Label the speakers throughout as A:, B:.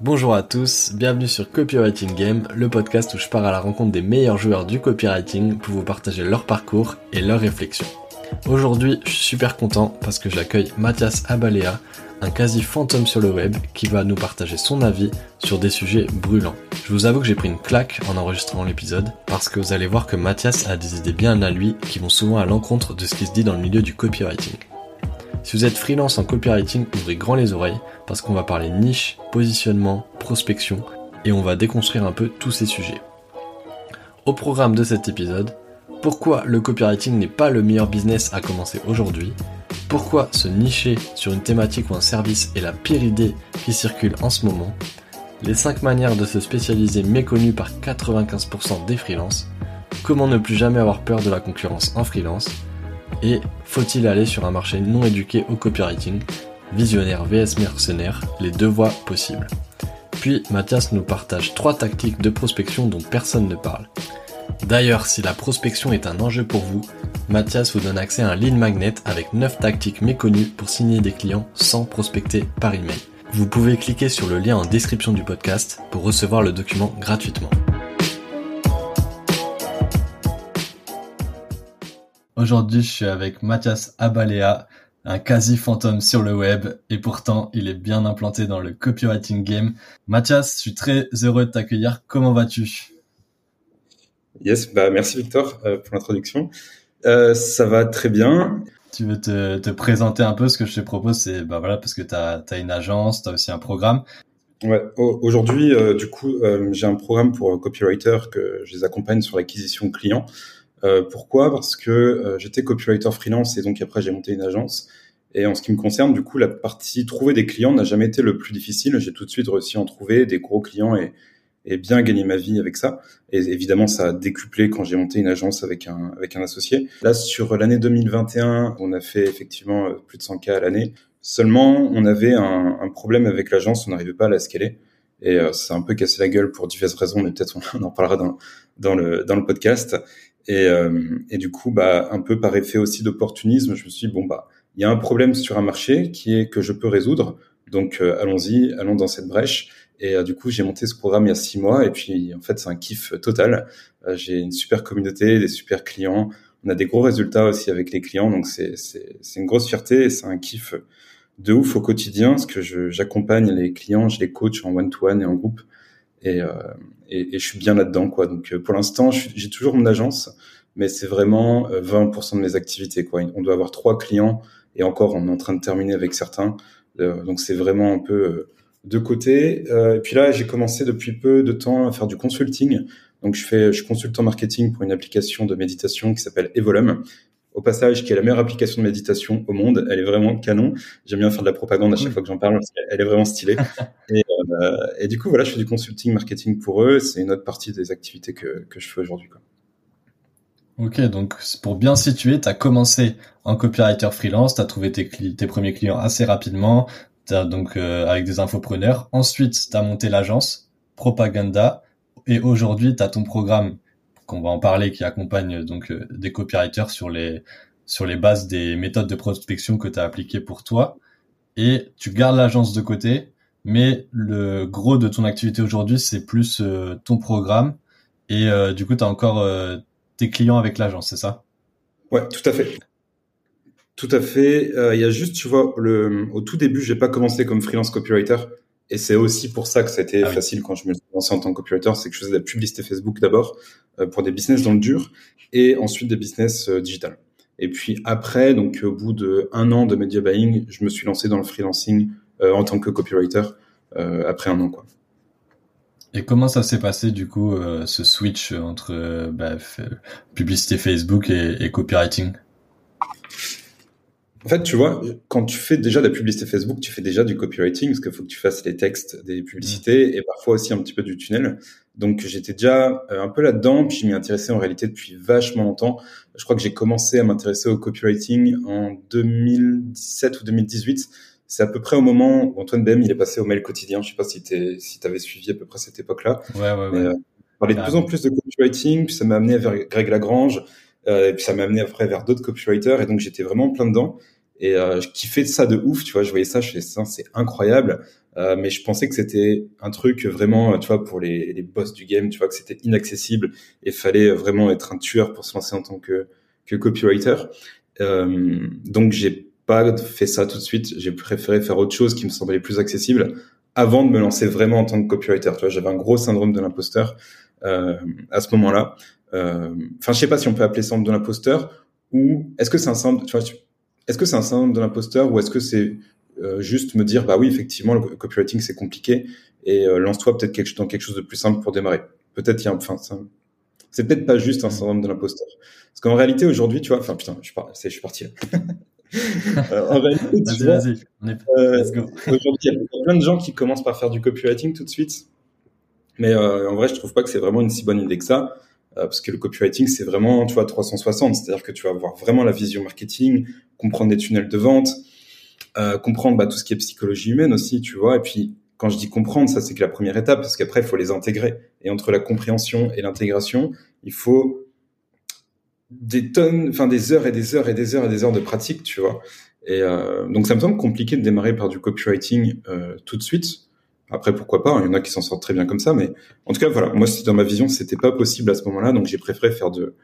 A: Bonjour à tous, bienvenue sur Copywriting Game, le podcast où je pars à la rencontre des meilleurs joueurs du copywriting pour vous partager leur parcours et leurs réflexions. Aujourd'hui, je suis super content parce que j'accueille Mathias Abalea, un quasi fantôme sur le web qui va nous partager son avis sur des sujets brûlants. Je vous avoue que j'ai pris une claque en enregistrant l'épisode parce que vous allez voir que Mathias a des idées bien à lui qui vont souvent à l'encontre de ce qui se dit dans le milieu du copywriting. Si vous êtes freelance en copywriting, ouvrez grand les oreilles parce qu'on va parler niche, positionnement, prospection et on va déconstruire un peu tous ces sujets. Au programme de cet épisode, pourquoi le copywriting n'est pas le meilleur business à commencer aujourd'hui, pourquoi se nicher sur une thématique ou un service est la pire idée qui circule en ce moment, les 5 manières de se spécialiser méconnues par 95% des freelances, comment ne plus jamais avoir peur de la concurrence en freelance, et faut-il aller sur un marché non éduqué au copywriting? Visionnaire vs mercenaire, les deux voies possibles. Puis Mathias nous partage trois tactiques de prospection dont personne ne parle. D'ailleurs, si la prospection est un enjeu pour vous, Mathias vous donne accès à un lead magnet avec 9 tactiques méconnues pour signer des clients sans prospecter par email. Vous pouvez cliquer sur le lien en description du podcast pour recevoir le document gratuitement. Aujourd'hui, je suis avec Mathias Abalea, un quasi fantôme sur le web, et pourtant, il est bien implanté dans le copywriting game. Mathias, je suis très heureux de t'accueillir. Comment vas-tu?
B: Yes, bah merci Victor euh, pour l'introduction. Euh, ça va très bien.
A: Tu veux te, présenter un peu? Ce que je te propose, c'est bah voilà parce que tu as, une agence, tu as aussi un programme.
B: Ouais, aujourd'hui, euh, du coup, j'ai un programme pour copywriter que je les accompagne sur l'acquisition client. Euh, pourquoi? Parce que euh, j'étais copywriter freelance et donc après j'ai monté une agence. Et en ce qui me concerne, du coup, la partie trouver des clients n'a jamais été le plus difficile. J'ai tout de suite réussi à en trouver des gros clients et, et bien gagner ma vie avec ça. Et évidemment, ça a décuplé quand j'ai monté une agence avec un, avec un associé. Là, sur l'année 2021, on a fait effectivement euh, plus de 100 cas à l'année. Seulement, on avait un, un problème avec l'agence, on n'arrivait pas à la scaler. Et euh, ça a un peu cassé la gueule pour diverses raisons, mais peut-être on en parlera dans, dans, le, dans le podcast. Et, euh, et du coup, bah, un peu par effet aussi d'opportunisme, je me suis dit, bon, bah, il y a un problème sur un marché qui est que je peux résoudre. Donc, euh, allons-y, allons dans cette brèche. Et euh, du coup, j'ai monté ce programme il y a six mois. Et puis, en fait, c'est un kiff total. j'ai une super communauté, des super clients. On a des gros résultats aussi avec les clients. Donc, c'est, c'est, c'est une grosse fierté et c'est un kiff de ouf au quotidien parce que je, j'accompagne les clients, je les coach en one-to-one et en groupe. Et, euh, et, et, je suis bien là-dedans, quoi. Donc, pour l'instant, j'ai toujours mon agence mais c'est vraiment 20% de mes activités. Quoi. On doit avoir trois clients et encore, on est en train de terminer avec certains. Euh, donc c'est vraiment un peu euh, de côté. Euh, et puis là, j'ai commencé depuis peu de temps à faire du consulting. Donc je fais, je consulte en marketing pour une application de méditation qui s'appelle Evolum. Au passage, qui est la meilleure application de méditation au monde. Elle est vraiment canon. J'aime bien faire de la propagande à chaque fois que j'en parle. Parce elle est vraiment stylée. et, euh, et, du coup, voilà, je fais du consulting marketing pour eux. C'est une autre partie des activités que, que je fais aujourd'hui.
A: Ok, donc pour bien situer, tu as commencé en copywriter freelance, tu as trouvé tes, tes, premiers clients assez rapidement, as donc euh, avec des infopreneurs. Ensuite, tu as monté l'agence Propaganda et aujourd'hui, tu as ton programme qu'on va en parler qui accompagne donc euh, des copywriters sur les sur les bases des méthodes de prospection que tu as appliquées pour toi et tu gardes l'agence de côté, mais le gros de ton activité aujourd'hui, c'est plus euh, ton programme et du coup, tu as encore tes clients avec l'agence, c'est ça?
B: Ouais, tout à fait. Tout à fait. Euh, il y a juste, tu vois, le, au tout début, j'ai pas commencé comme freelance copywriter. Et c'est aussi pour ça que ça a été ah facile quand je me suis lancé en tant que copywriter, c'est que je faisais de la publicité Facebook d'abord euh, pour des business dans le dur et ensuite des business euh, digital. Et puis après, donc au bout de un an de media buying, je me suis lancé dans le freelancing en tant que copywriter après un an, quoi.
A: Et comment ça s'est passé du coup euh, ce switch entre euh, bah, publicité Facebook et, copywriting?
B: En fait, tu vois, quand tu fais déjà de la publicité Facebook, tu fais déjà du copywriting parce qu'il faut que tu fasses les textes des publicités et parfois aussi un petit peu du tunnel. Donc j'étais déjà euh, un peu là-dedans, puis je m'y intéressais en réalité depuis vachement longtemps. Je crois que j'ai commencé à m'intéresser au copywriting en 2017 ou 2018 c'est à peu près au moment où Antoine BM il est passé au mail quotidien. Je sais pas si tu si avais suivi à peu près cette époque-là.
A: Ouais, ouais, ouais. Euh,
B: parlait de plus en plus de copywriting, puis ça m'a amené vers Greg Lagrange, euh, et puis ça m'a amené après vers d'autres copywriters, et donc j'étais vraiment plein dedans. Et euh, je kiffais ça de ouf, tu vois. Je voyais ça, je ça, c'est incroyable. Euh, mais je pensais que c'était un truc vraiment, tu vois, pour les, les boss du game, tu vois, que c'était inaccessible et fallait vraiment être un tueur pour se lancer en tant que, que copywriter. Euh, donc j'ai pas fait ça tout de suite. J'ai préféré faire autre chose qui me semblait plus accessible avant de me lancer vraiment en tant que copywriter. Tu vois, j'avais un gros syndrome de l'imposteur euh, à ce moment-là. Euh, enfin, je sais pas si on peut appeler syndrome de l'imposteur ou est-ce que c'est un syndrome, tu vois, est-ce que c'est un syndrome de l'imposteur ou est-ce que c'est euh, juste me dire bah oui effectivement le copywriting c'est compliqué et euh, lance-toi peut-être quelque, dans quelque chose de plus simple pour démarrer. Peut-être il y a enfin c'est peut-être pas juste un syndrome de l'imposteur. Parce qu'en réalité aujourd'hui tu vois enfin putain je, par, je suis parti là. euh, en réalité, tu vois, aujourd'hui, il y a plein de gens qui commencent par faire du copywriting tout de suite. Mais en vrai, je trouve pas que c'est vraiment une si bonne idée que ça. Euh, parce que le copywriting, c'est vraiment, tu vois, 360. C'est-à-dire que tu vas avoir vraiment la vision marketing, comprendre les tunnels de vente, euh, comprendre bah, tout ce qui est psychologie humaine aussi, tu vois. Et puis, quand je dis comprendre, ça c'est que la première étape, parce qu'après, il faut les intégrer. Et entre la compréhension et l'intégration, il faut des tonnes, enfin des heures et des heures et des heures et des heures de pratique, tu vois. Et euh, donc ça me semble compliqué de démarrer par du copywriting tout de suite. Après pourquoi pas, hein, il y en a qui s'en sortent très bien comme ça, mais en tout cas voilà, moi dans ma vision c'était pas possible à ce moment-là, donc j'ai préféré faire de,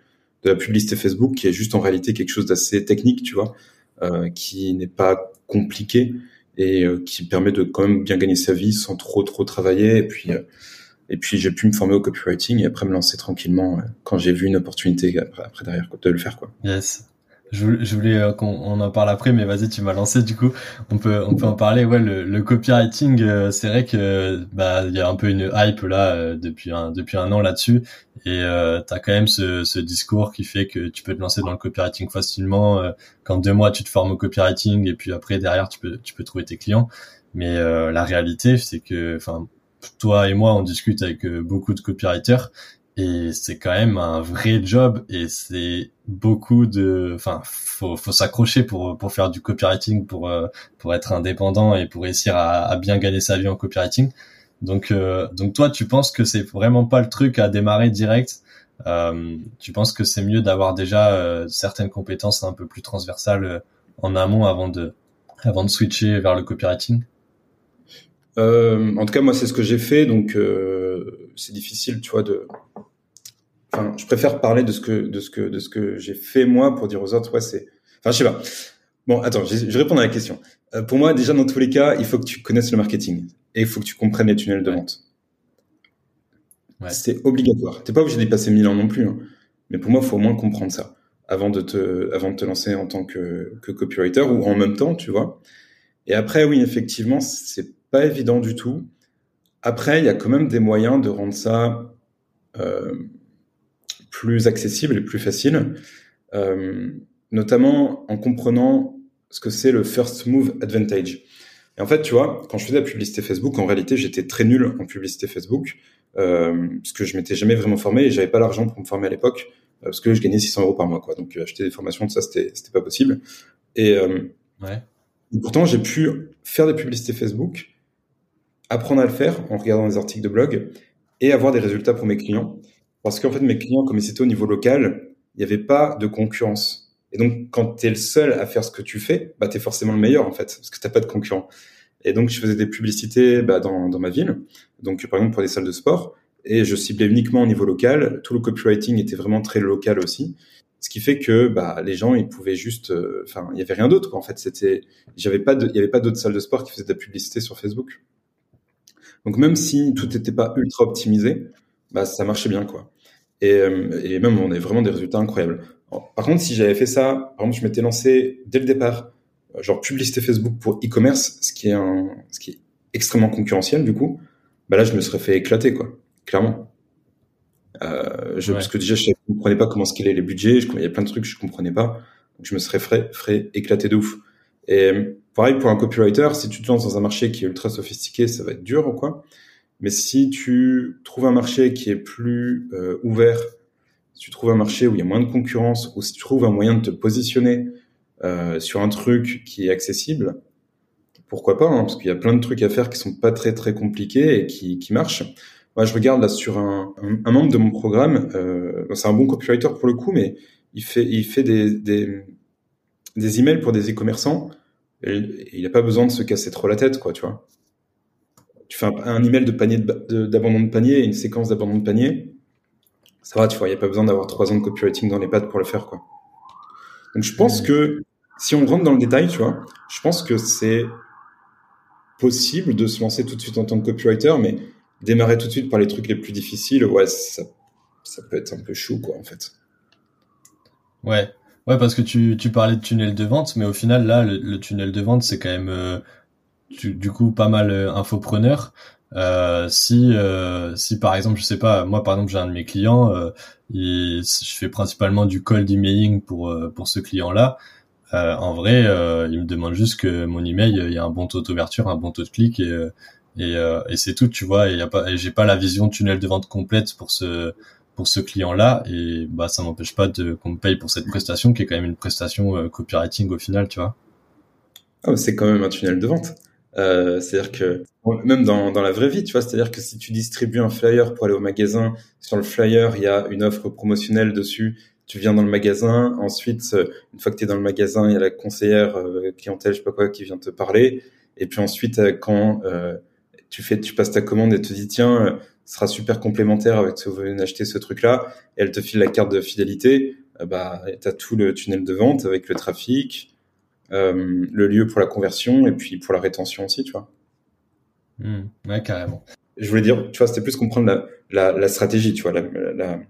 B: de la publicité Facebook qui est juste en réalité quelque chose d'assez technique, tu vois, euh, qui n'est pas compliqué et euh, qui permet de quand même bien gagner sa vie sans trop trop travailler et puis euh, et puis j'ai pu me former au copywriting et après me lancer tranquillement euh, quand j'ai vu une opportunité après, derrière de le faire quoi.
A: Yes. Je, voulais euh, qu'on on en parle après, mais vas-y, tu m'as lancé du coup. On peut on peut en parler. Ouais, le, le copywriting, euh, c'est vrai que bah il y a un peu une hype là depuis un depuis un an là-dessus, et euh, t'as quand même ce, ce discours qui fait que tu peux te lancer dans le copywriting facilement. Euh, qu'en deux mois tu te formes au copywriting et puis après derrière tu peux tu peux trouver tes clients. Mais la réalité, c'est que enfin toi et moi, on discute avec euh, beaucoup de copywriters et c'est quand même un vrai job et c'est beaucoup de enfin faut faut s'accrocher pour pour faire du copywriting pour euh, pour être indépendant et pour réussir à, bien gagner sa vie en copywriting. Donc euh, donc toi tu penses que c'est vraiment pas le truc à démarrer direct. Tu penses que c'est mieux d'avoir déjà certaines compétences un peu plus transversales en amont avant de avant de switcher vers le copywriting?
B: Euh, en tout cas, moi, c'est ce que j'ai fait, donc euh, c'est difficile, tu vois, de. Enfin, je préfère parler de ce que de ce que de ce que j'ai fait moi pour dire aux autres, ouais, c'est. Enfin, je sais pas. Bon, attends, je, vais répondre à la question. Euh, pour moi, déjà dans tous les cas, il faut que tu connaisses le marketing et il faut que tu comprennes les tunnels de vente. Ouais. C'est obligatoire. T'es pas obligé d'y passer mille ans non plus, hein. mais pour moi, il faut au moins comprendre ça avant de te avant de te lancer en tant que que copywriter ou en même temps, tu vois. Et après, oui, effectivement, c'est pas évident du tout. Après, il y a quand même des moyens de rendre ça euh, plus accessible et plus facile, euh, notamment en comprenant ce que c'est le first move advantage. Et en fait, tu vois, quand je faisais la publicité Facebook, en réalité, j'étais très nul en publicité Facebook, euh, parce que je m'étais jamais vraiment formé et j'avais pas l'argent pour me former à l'époque, euh, parce que je gagnais 600 euros par mois, quoi. Donc acheter des formations, ça, c'était, c'était pas possible. Et, ouais. et pourtant, j'ai pu faire des publicités Facebook apprendre à le faire en regardant des articles de blog et avoir des résultats pour mes clients. Parce qu'en fait, mes clients, comme ils étaient au niveau local, il n'y avait pas de concurrence. Et donc, quand tu es le seul à faire ce que tu fais, bah, tu es forcément le meilleur, en fait, parce que tu pas de concurrent. Et donc, je faisais des publicités bah, dans, dans ma ville, donc par exemple pour des salles de sport, et je ciblais uniquement au niveau local. Tout le copywriting était vraiment très local aussi, ce qui fait que bah, les gens ils pouvaient juste, euh, enfin, il y avait rien d'autre. En fait, c'était, j'avais pas, il y avait pas d'autres salles de sport qui faisaient de la publicité sur Facebook. Donc même si tout n'était pas ultra optimisé, bah ça marchait bien quoi. Et, euh, et même on a vraiment des résultats incroyables. par contre, si j'avais fait ça, par exemple, je m'étais lancé dès le départ, euh, genre publicité Facebook pour e-commerce, ce qui est un, ce qui est extrêmement concurrentiel du coup, bah là je me serais fait éclater quoi, clairement. Euh, je, Parce que déjà je ne comprenais pas comment scaler les budgets, je, il y a plein de trucs que je comprenais pas, donc je me serais fait, fait éclater de ouf. Et pareil pour un copywriter, si tu te lances dans un marché qui est ultra sophistiqué, ça va être dur ou quoi. Mais si tu trouves un marché qui est plus euh, ouvert, si tu trouves un marché où il y a moins de concurrence, ou si tu trouves un moyen de te positionner euh, sur un truc qui est accessible, pourquoi pas hein, Parce qu'il y a plein de trucs à faire qui sont pas très très compliqués et qui, qui marchent. Moi, je regarde là sur un, un, membre de mon programme. Euh, c'est un bon copywriter pour le coup, mais il fait il fait des, des des emails pour des e-commerçants, il n'a pas besoin de se casser trop la tête, quoi, tu vois. Tu fais un, email de panier d'abandon de, panier et une séquence d'abandon de panier, ça va, tu vois, il n'y a pas besoin d'avoir trois ans de copywriting dans les pattes pour le faire, quoi. Donc je pense que si on rentre dans le détail, tu vois, je pense que c'est possible de se lancer tout de suite en tant que copywriter, mais démarrer tout de suite par les trucs les plus difficiles, ouais, ça, ça peut être un peu chou, quoi, en fait.
A: Ouais, ouais, parce que tu, tu parlais de tunnel de vente, mais au final, là, le, tunnel de vente, c'est quand même, euh, du coup, pas mal euh, infopreneur. Euh, si, euh, si par exemple, je sais pas, moi par exemple, j'ai un de mes clients, euh, je fais principalement du cold emailing pour pour ce client-là. en vrai, il me demande juste que mon email, il y a un bon taux d'ouverture, un bon taux de clic et et, et c'est tout, tu vois. Et y pas, j'ai pas la vision tunnel de vente complète pour ce pour ce client-là et bah ça m'empêche pas de qu'on me paye pour cette prestation qui est quand même une prestation euh, copywriting au final, tu vois.
B: Ah, c'est quand même un tunnel de vente. Euh, c'est-à-dire que même dans, dans la vraie vie, tu vois, c'est-à-dire que si tu distribues un flyer pour aller au magasin, sur le flyer il y a une offre promotionnelle dessus, tu viens dans le magasin, ensuite une fois que tu es dans le magasin, il y a la conseillère euh, clientèle, je sais pas quoi, qui vient te parler, et puis ensuite quand tu fais, tu passes ta commande et te dis tiens sera super complémentaire avec si vous venez d'acheter ce truc-là, et elle te file la carte de fidélité, euh, bah, tu as tout le tunnel de vente avec le trafic, euh, le lieu pour la conversion, et puis pour la rétention aussi, tu vois.
A: Mmh, ouais, carrément.
B: Je voulais dire, tu vois, c'était plus comprendre la, la, la, stratégie, tu vois, la, la,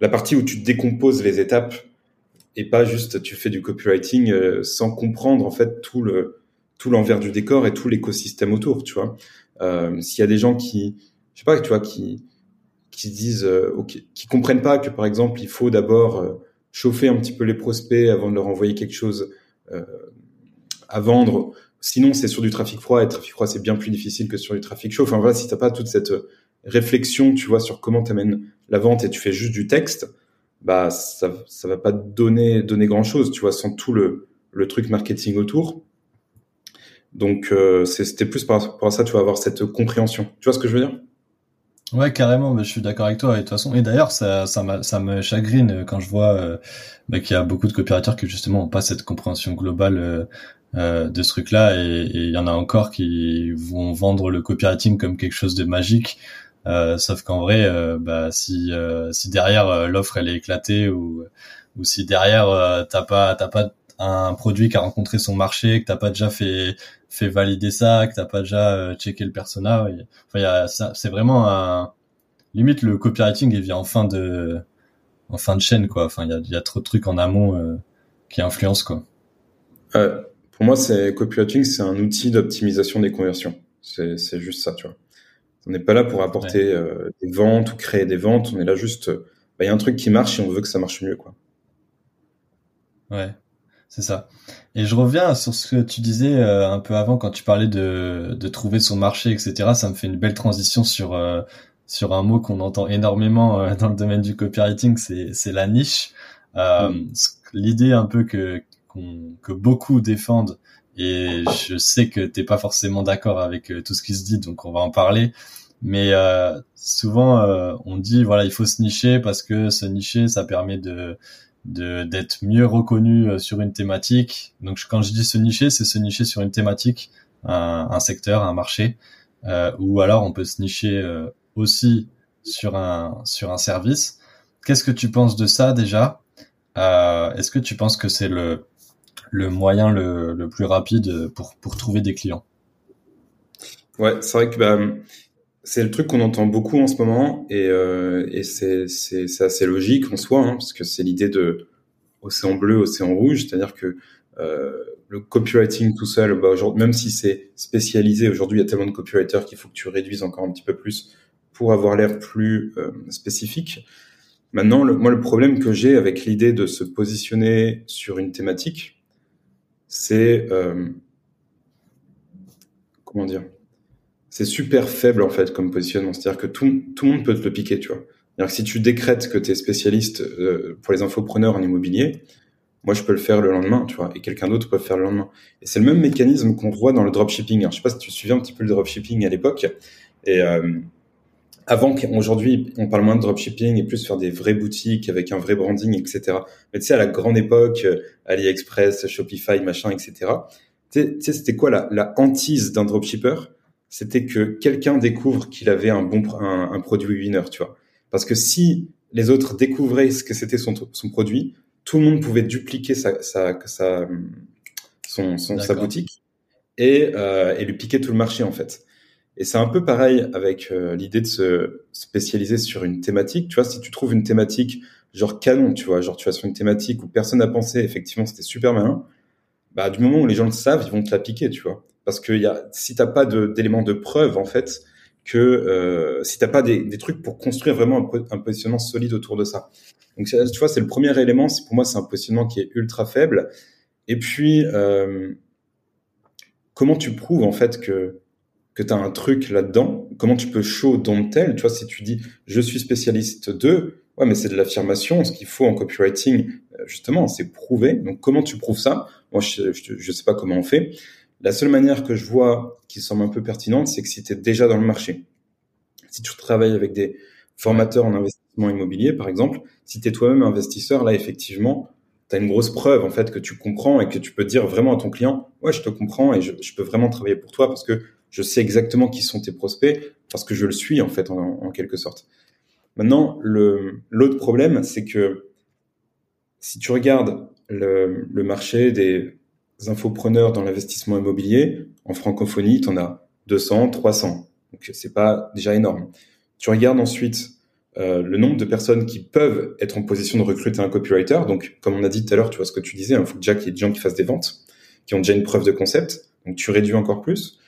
B: la, partie où tu décomposes les étapes et pas juste tu fais du copywriting euh, sans comprendre en fait tout le tout l'envers du décor et tout l'écosystème autour, tu vois. Euh, S'il y a des gens qui je sais pas, tu vois, qui qui disent, euh, qui comprennent pas que par exemple il faut d'abord euh, chauffer un petit peu les prospects avant de leur envoyer quelque chose euh, à vendre. Sinon, c'est sur du trafic froid et trafic froid c'est bien plus difficile que sur du trafic chaud. Enfin voilà, si t'as pas toute cette réflexion, tu vois, sur comment t'amènes la vente et tu fais juste du texte, bah ça ça va pas donner donner grand chose, tu vois, sans tout le le truc marketing autour. Donc c'était plus par rapport ça, tu vas avoir cette compréhension. Tu vois ce que je veux dire?
A: Ouais, carrément, mais je suis d'accord avec toi. Et de toute façon, et d'ailleurs, ça, ça, ça me chagrine quand je vois euh, bah, qu'il y a beaucoup de coopérateurs qui justement ont pas cette compréhension globale euh, euh, de ce truc-là, et il y en a encore qui vont vendre le copywriting comme quelque chose de magique. sauf qu'en vrai, bah, si, si derrière l'offre elle est éclatée ou, ou si derrière t'as pas t'as pas un produit qui a rencontré son marché, que t'as pas déjà fait fait valider ça, que t'as pas déjà euh, checké le persona. Enfin, c'est vraiment un limite le copywriting il vient en fin de en fin de chaîne quoi. Enfin, il y a, y a, trop de trucs en amont euh, qui influencent quoi.
B: Euh, pour moi, c'est copywriting, c'est un outil d'optimisation des conversions. C'est c'est juste ça, tu vois. On n'est pas là pour apporter euh, des ventes ou créer des ventes. On est là juste, bah, il y a un truc qui marche et on veut que ça marche mieux, quoi.
A: Ouais. C'est ça. Et je reviens sur ce que tu disais euh, un peu avant quand tu parlais de, de trouver son marché, etc. Ça me fait une belle transition sur euh, sur un mot qu'on entend énormément euh, dans le domaine du copywriting, c'est c'est la niche. L'idée un peu que que beaucoup défendent et je sais que t'es pas forcément d'accord avec tout ce qui se dit, donc on va en parler. Mais souvent on dit voilà il faut se nicher parce que se nicher ça permet de de d'être mieux reconnu euh, sur une thématique. Donc quand je dis se nicher, c'est se nicher sur une thématique, un, un secteur, un marché, euh, ou alors on peut se nicher euh, aussi sur un sur un service. Qu'est-ce que tu penses de ça déjà? Euh, Est-ce que tu penses que c'est le le moyen le, le plus rapide pour pour trouver des clients?
B: Ouais, c'est vrai que bah, c'est le truc qu'on entend beaucoup en ce moment et, euh, et c'est, c'est, c'est assez logique en soi, hein, parce que c'est l'idée de océan bleu, océan rouge, c'est-à-dire que euh, le copywriting tout seul, bah, aujourd'hui, même si c'est spécialisé, aujourd'hui il y a tellement de copywriters qu'il faut que tu réduises encore un petit peu plus pour avoir l'air plus euh, spécifique. Maintenant, le, moi le problème que j'ai avec l'idée de se positionner sur une thématique, c'est euh, comment dire c'est super faible en fait comme positionnement. C'est-à-dire que tout, tout le monde peut te le piquer, tu vois. C'est-à-dire que si tu décrètes que tu es spécialiste euh, pour les infopreneurs en immobilier, moi je peux le faire le lendemain, tu vois, et quelqu'un d'autre peut le faire le lendemain. Et c'est le même mécanisme qu'on voit dans le dropshipping. Alors, je sais pas si tu suivais un petit peu le dropshipping à l'époque, et, euh, avant qu'aujourd'hui, on parle moins de dropshipping et plus faire des vraies boutiques avec un vrai branding, etc. Mais tu sais, à la grande époque, euh, AliExpress, Shopify, machin, etc. Tu sais, c'était quoi la, la hantise d'un dropshipper? C'était que quelqu'un découvre qu'il avait un bon un, un, produit winner, tu vois. Parce que si les autres découvraient ce que c'était son, son produit, tout le monde pouvait dupliquer sa, sa, sa son, son sa boutique et, euh, et lui piquer tout le marché en fait. Et c'est un peu pareil avec euh, l'idée de se spécialiser sur une thématique. Tu vois, si tu trouves une thématique genre canon, tu vois, genre tu vas sur une thématique où personne n'a pensé, effectivement, c'était super malin. Bah, du moment où les gens le savent, ils vont te la piquer, tu vois. Parce que y a, si t'as pas d'éléments de, preuve, en fait, que euh, si t'as pas des, trucs pour construire vraiment un, positionnement solide autour de ça. Donc, tu vois, c'est le premier élément. Pour moi, c'est un positionnement qui est ultra faible. Et puis, euh, comment tu prouves en fait que que tu as un truc là-dedans, comment tu peux show don't tell, tu vois, si tu dis je suis spécialiste de, ouais, mais c'est de l'affirmation, ce qu'il faut en copywriting, euh, justement, c'est prouver. Donc comment tu prouves ça? Moi, je, je, sais pas comment on fait. La seule manière que je vois qui semble un peu pertinente, c'est que si tu es déjà dans le marché, si tu travailles avec des formateurs en investissement immobilier, par exemple, si tu es toi-même investisseur, là, effectivement, tu as une grosse preuve, en fait, que tu comprends et que tu peux dire vraiment à ton client, ouais, je te comprends et je, peux vraiment travailler pour toi parce que je sais exactement qui sont tes prospects parce que je le suis en fait en, quelque sorte. Maintenant, l'autre problème, c'est que si tu regardes le marché des infopreneurs dans l'investissement immobilier, en francophonie, tu en as 200, 300. Donc c'est pas déjà énorme. Tu regardes ensuite euh, le nombre de personnes qui peuvent être en position de recruter un copywriter. Donc, comme on a dit tout à l'heure, tu vois ce que tu disais, il hein, faut déjà qu'il y ait des gens qui fassent des ventes, qui ont déjà une preuve de concept. Donc, tu réduis encore plus.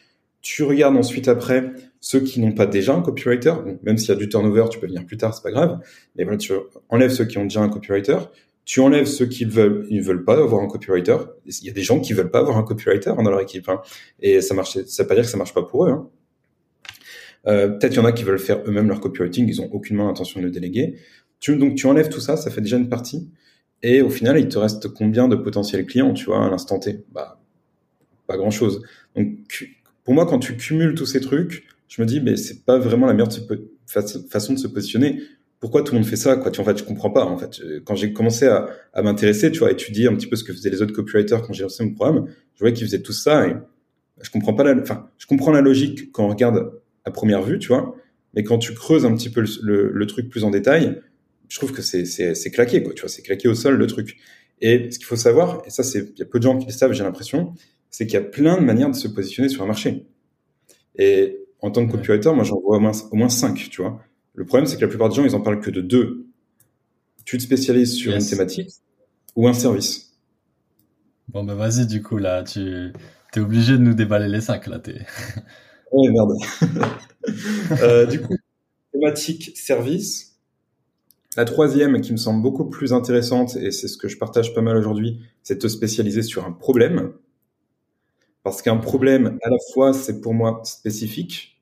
B: Tu regardes ensuite après ceux qui n'ont pas déjà un copywriter. même s'il y a du turnover, tu peux venir plus tard, c'est pas grave. Mais voilà, tu enlèves ceux qui ont déjà un copywriter. Tu enlèves ceux qui veulent, ils veulent pas avoir un copywriter. Il y a des gens qui veulent pas avoir un copywriter dans leur équipe. Hein. Et ça marche, ça veut pas dire que ça marche pas pour eux. Hein. Euh, Peut-être y en a qui veulent faire eux-mêmes leur copywriting, ils ont aucunement l'intention de le déléguer. Donc tu enlèves tout ça, ça fait déjà une partie. Et au final, il te reste combien de potentiels clients, tu vois, à l'instant T? Bah, pas grand-chose. Donc pour moi, quand tu cumules tous ces trucs, je me dis, mais c'est pas vraiment la meilleure façon de se positionner. Pourquoi tout le monde fait ça quoi tu, En fait, je comprends pas. En fait, quand j'ai commencé à, à m'intéresser, tu vois, à étudier un petit peu ce que faisaient les autres copywriters quand j'ai lancé mon programme, je voyais qu'ils faisaient tout ça et je comprends pas la, enfin, je comprends la logique quand on regarde à première vue, tu vois, mais quand tu creuses un petit peu le, le, truc plus en détail, je trouve que c'est c'est claqué quoi, tu vois, c'est claqué au sol le truc. Et ce qu'il faut savoir, et ça c'est, il y a peu de gens qui le savent, j'ai l'impression, c'est qu'il y a plein de manières de se positionner sur un marché. Et en tant que copywriter, moi, j'en vois au moins, au moins cinq, tu vois. Le problème, c'est que la plupart des gens, ils en parlent que de deux. Tu te spécialises sur une thématique ou un service.
A: Bon, ben vas-y, du coup, là, tu es obligé de nous déballer les cinq, là. T'es...
B: Oui, merde. euh, du coup, thématique, service. La troisième, qui me semble beaucoup plus intéressante, et c'est ce que je partage pas mal aujourd'hui, c'est de te spécialiser sur un problème. Parce qu'un problème, à la fois, c'est pour moi spécifique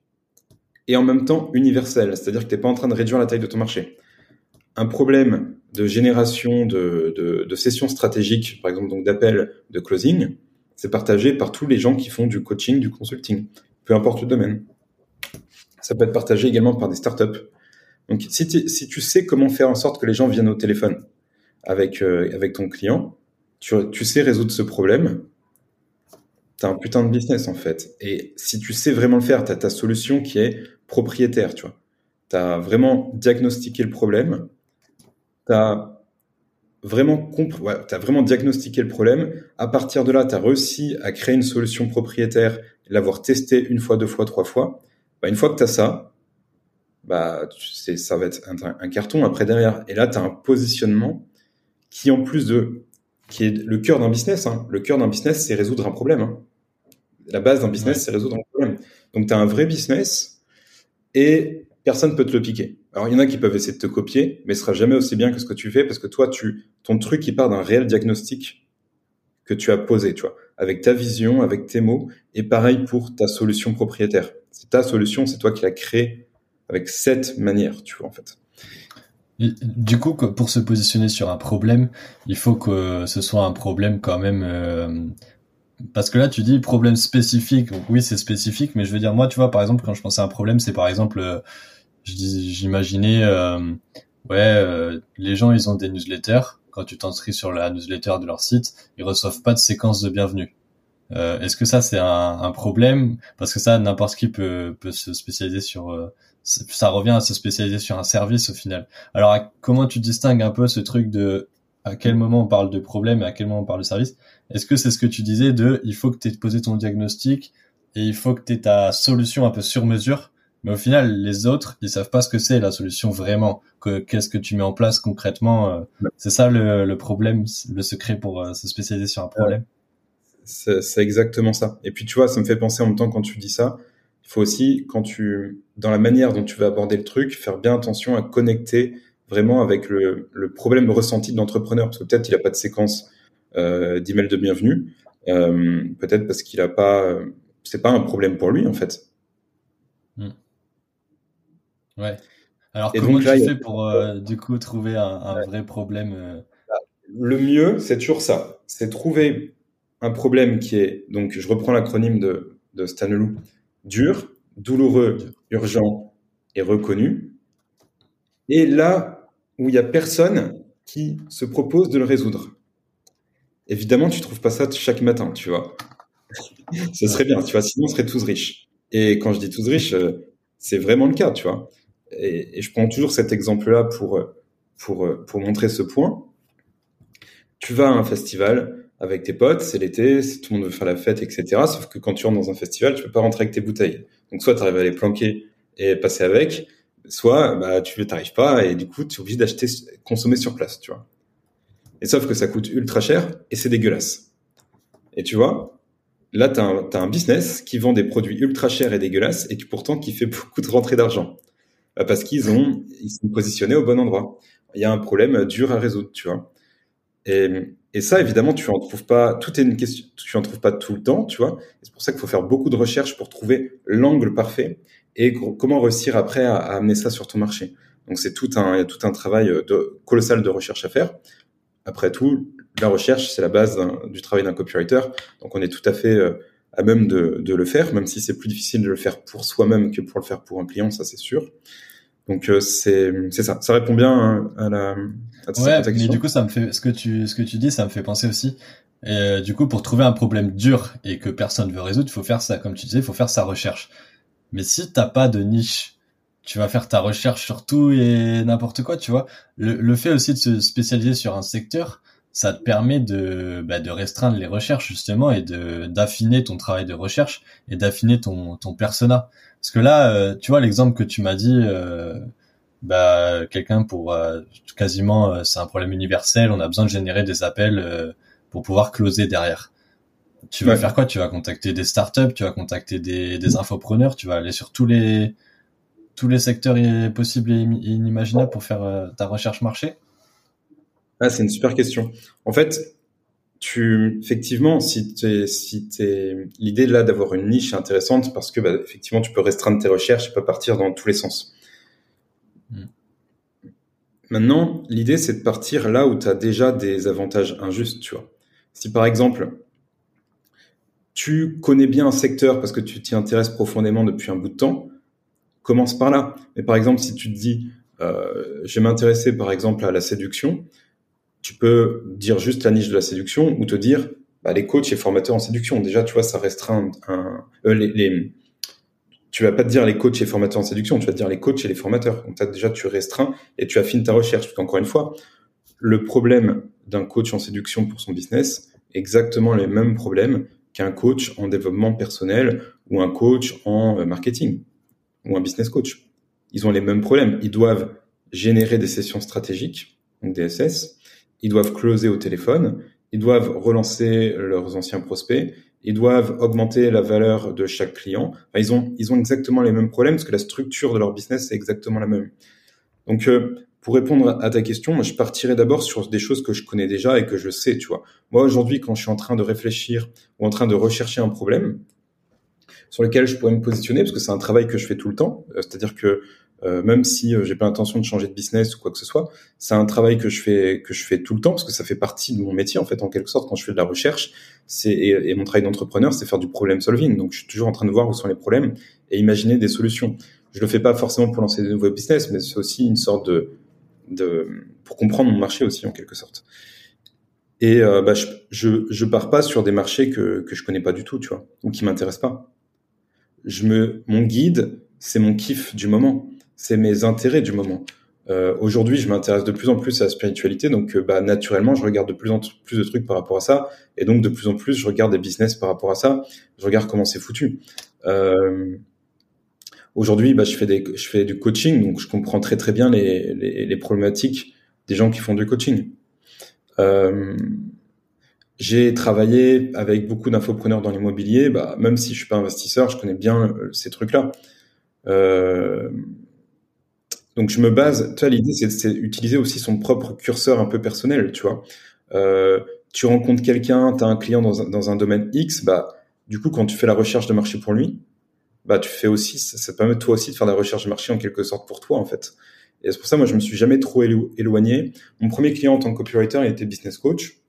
B: et en même temps universel. C'est-à-dire que tu n'es pas en train de réduire la taille de ton marché. Un problème de génération de, de, sessions stratégiques, par exemple, donc d'appels de closing, c'est partagé par tous les gens qui font du coaching, du consulting, peu importe le domaine. Ça peut être partagé également par des startups. Donc, si, si tu sais comment faire en sorte que les gens viennent au téléphone avec, euh, avec ton client, tu, tu sais résoudre ce problème, t'as un putain de business en fait. Et si tu sais vraiment le faire, t'as ta solution qui est propriétaire, tu vois. T'as vraiment diagnostiqué le problème, t'as vraiment ouais, as vraiment diagnostiqué le problème. À partir de là, t'as réussi à créer une solution propriétaire, l'avoir testé une fois, deux fois, trois fois. Bah, une fois que t'as ça, bah, c'est, ça va être un, carton après derrière. Et là, t'as un positionnement qui, en plus de qui est le cœur d'un business. Hein. Le cœur d'un business, c'est résoudre un problème. Hein. La base d'un business, c'est résoudre un problème. Donc, tu as un vrai business et personne peut te le piquer. Alors, il y en a qui peuvent essayer de te copier, mais ce sera jamais aussi bien que ce que tu fais parce que toi, tu, ton truc, il part d'un réel diagnostic que tu as posé, tu vois, avec ta vision, avec tes mots, et pareil pour ta solution propriétaire. C'est ta solution, c'est toi qui l'as créée avec cette manière, tu vois, en fait.
A: Du coup, pour se positionner sur un problème, il faut que ce soit un problème quand même. Euh, parce que là, tu dis problème spécifique. oui, c'est spécifique, mais je veux dire, moi, tu vois, par exemple, quand je pense à un problème, c'est par exemple, euh, j'imaginais, ouais, les gens ils ont des newsletters. Quand tu t'inscris sur la newsletter de leur site, ils reçoivent pas de séquence de bienvenue. Euh, Est-ce que ça c'est un, un, problème? Parce que ça, n'importe qui peut, peut se spécialiser sur. Euh, ça revient à se spécialiser sur un service au final. Alors comment tu distingues un peu ce truc de à quel moment on parle de problème et à quel moment on parle de service? Est-ce que c'est ce que tu disais de il faut que tu aies posé ton diagnostic et il faut que tu aies ta solution un peu sur mesure? Mais au final, les autres, ils savent pas ce que c'est la solution vraiment. Que qu'est-ce que tu mets en place concrètement euh, C'est ça le, le, problème, le secret pour euh, se spécialiser sur un problème?
B: C'est exactement ça. Et puis tu vois, ça me fait penser en même temps quand tu dis ça, il faut aussi quand tu dans la manière dont tu vas aborder le truc, faire bien attention à connecter vraiment avec le, le problème ressenti de l'entrepreneur, parce que peut-être il a pas de séquence euh, d'email de bienvenue, euh, peut-être parce qu'il a pas, c'est pas un problème pour lui en fait.
A: Hmm. Ouais. Alors comment tu fais pour euh, du coup trouver un, un vrai problème euh?
B: Le mieux, c'est toujours ça. C'est trouver un problème qui est donc je reprends l'acronyme de de Stanley dur, douloureux, urgent et reconnu. Et là où il y a personne qui se propose de le résoudre. Évidemment, tu trouves pas ça chaque matin, tu vois. Ce serait bien, tu vois, sinon on serait tous riches. Et quand je dis tous riches, euh, c'est vraiment le cas, tu vois et, je prends toujours cet exemple-là pour, pour, pour montrer ce point. Tu vas à un festival avec tes potes, c'est l'été, tout le monde veut faire la fête, etc. Sauf que quand tu rentres dans un festival, tu peux pas rentrer avec tes bouteilles. Donc soit tu arrives à les planquer et passer avec, soit bah, tu t'arrives pas et du coup tu es obligé d'acheter, consommer sur place, tu vois. Et sauf que ça coûte ultra cher et c'est dégueulasse. Et tu vois, là tu as, un business qui vend des produits ultra chers et dégueulasses et qui pourtant qui fait beaucoup de rentrées d'argent. Euh, parce qu'ils ont, ils sont positionnés au bon endroit. Il y a un problème dur à résoudre, tu vois. Et, ça, évidemment, tu en trouves pas. Tout est une question. Tu en trouves pas tout le temps, tu vois. C'est pour ça qu'il faut faire beaucoup de recherches pour trouver l'angle parfait et comment réussir après à, amener ça sur ton marché. Donc c'est tout un, il y a tout un travail de, colossal de recherche à faire. Après tout, la recherche, c'est la base du travail d'un copywriter. Donc on est tout à fait euh, à même de, de, le faire, même si c'est plus difficile de le faire pour soi-même que pour le faire pour un client, ça c'est sûr. Donc euh, c'est c'est ça, ça répond bien hein, à la
A: à ouais, mais du coup ça me fait ce que tu ce que tu dis, ça me fait penser aussi. Et euh, du coup pour trouver un problème dur et que personne veut résoudre, il faut faire ça comme tu disais, il faut faire sa recherche. Mais si t'as pas de niche, tu vas faire ta recherche sur tout et n'importe quoi, tu vois. Le, le fait aussi de se spécialiser sur un secteur, ça te permet de, bah, de restreindre les recherches justement et de d'affiner ton travail de recherche et d'affiner ton ton persona. Parce que là, euh, tu vois l'exemple que tu m'as dit, euh, bah quelqu'un pour euh, quasiment c'est un problème universel, on a besoin de générer des appels pour pouvoir closer derrière. Tu vas faire quoi? Tu vas contacter des startups, tu vas contacter des, des infopreneurs, tu vas aller sur tous les tous les secteurs possibles et inimaginables pour faire ta recherche marché?
B: Ah, c'est une super question. En fait, tu, effectivement, si t'es, si t'es, l'idée là d'avoir une niche intéressante parce que, bah, effectivement, tu peux restreindre tes recherches, tu peux partir dans tous les sens. Hmm. Maintenant, l'idée, c'est de partir là où tu as déjà des avantages injustes, tu vois. Si par exemple, tu connais bien un secteur parce que tu t'y intéresses profondément depuis un bout de temps, commence par là. Mais par exemple, si tu te dis, euh, je vais m'intéresser par exemple à la séduction, tu peux dire juste la niche de la séduction ou te dire bah, les coachs et formateurs en séduction. Déjà, tu vois, ça restreint un, euh, tu vas pas te dire les coachs et formateurs en séduction, tu vas te dire les coachs et les formateurs. Donc déjà, tu restreins et tu affines ta recherche. Parce qu'encore une fois, le problème d'un coach en séduction pour son business exactement les mêmes problèmes qu'un coach en développement personnel ou un coach en euh, marketing ou un business coach. Ils ont les mêmes problèmes. Ils doivent générer des sessions stratégiques, donc des SS, ils doivent closer au téléphone, ils doivent relancer leurs anciens prospects, ils doivent augmenter la valeur de chaque client. ils ont ils ont exactement les mêmes problèmes parce que la structure de leur business est exactement la même. Donc euh, pour répondre à ta question, je partirai d'abord sur des choses que je connais déjà et que je sais, tu vois. Moi aujourd'hui, quand je suis en train de réfléchir ou en train de rechercher un problème sur lequel je pourrais me positionner, parce que c'est un travail que je fais tout le temps, euh, c'est-à-dire que euh, même si euh, j'ai pas l'intention de changer de business ou quoi que ce soit, c'est un travail que je fais que je fais tout le temps parce que ça fait partie de mon métier en fait en quelque sorte quand je fais de la recherche. C'est et, mon travail d'entrepreneur, c'est faire du problem solving. Donc je suis toujours en train de voir où sont les problèmes et imaginer des solutions. je le fais pas forcément pour lancer de nouveaux business, mais c'est aussi une sorte de, de pour comprendre mon marché aussi en quelque sorte. Et bah, je, je, je pars pas sur des marchés que que je connais pas du tout, tu vois, ou qui m'intéressent pas. Je me, mon guide, c'est mon kiff du moment, c'est mes intérêts du moment. Euh, Aujourd'hui, je m'intéresse de plus en plus à la spiritualité, donc euh, bah, naturellement, je regarde de plus en plus de trucs par rapport à ça, et donc de plus en plus, je regarde des business par rapport à ça. Je regarde comment c'est foutu. Euh, Aujourd'hui, bah, je fais je fais du coaching, donc je comprends très très bien les, les, problématiques des gens qui font du coaching. J'ai travaillé avec beaucoup d'infopreneurs dans l'immobilier, bah, même si je suis pas investisseur, je connais bien euh, ces trucs-là. Euh, donc je me base, tu l'idée c'est d'utiliser aussi son propre curseur un peu personnel, tu vois. Euh, tu rencontres quelqu'un, tu as un client dans un, dans un domaine X, bah du coup quand tu fais la recherche de marché pour lui, bah tu fais aussi, ça, ça permet toi aussi de faire la recherche de marché en quelque sorte pour toi en fait. Et c'est pour ça moi je me suis jamais trop éloigné. Mon premier client en tant que copywriter il était business coach.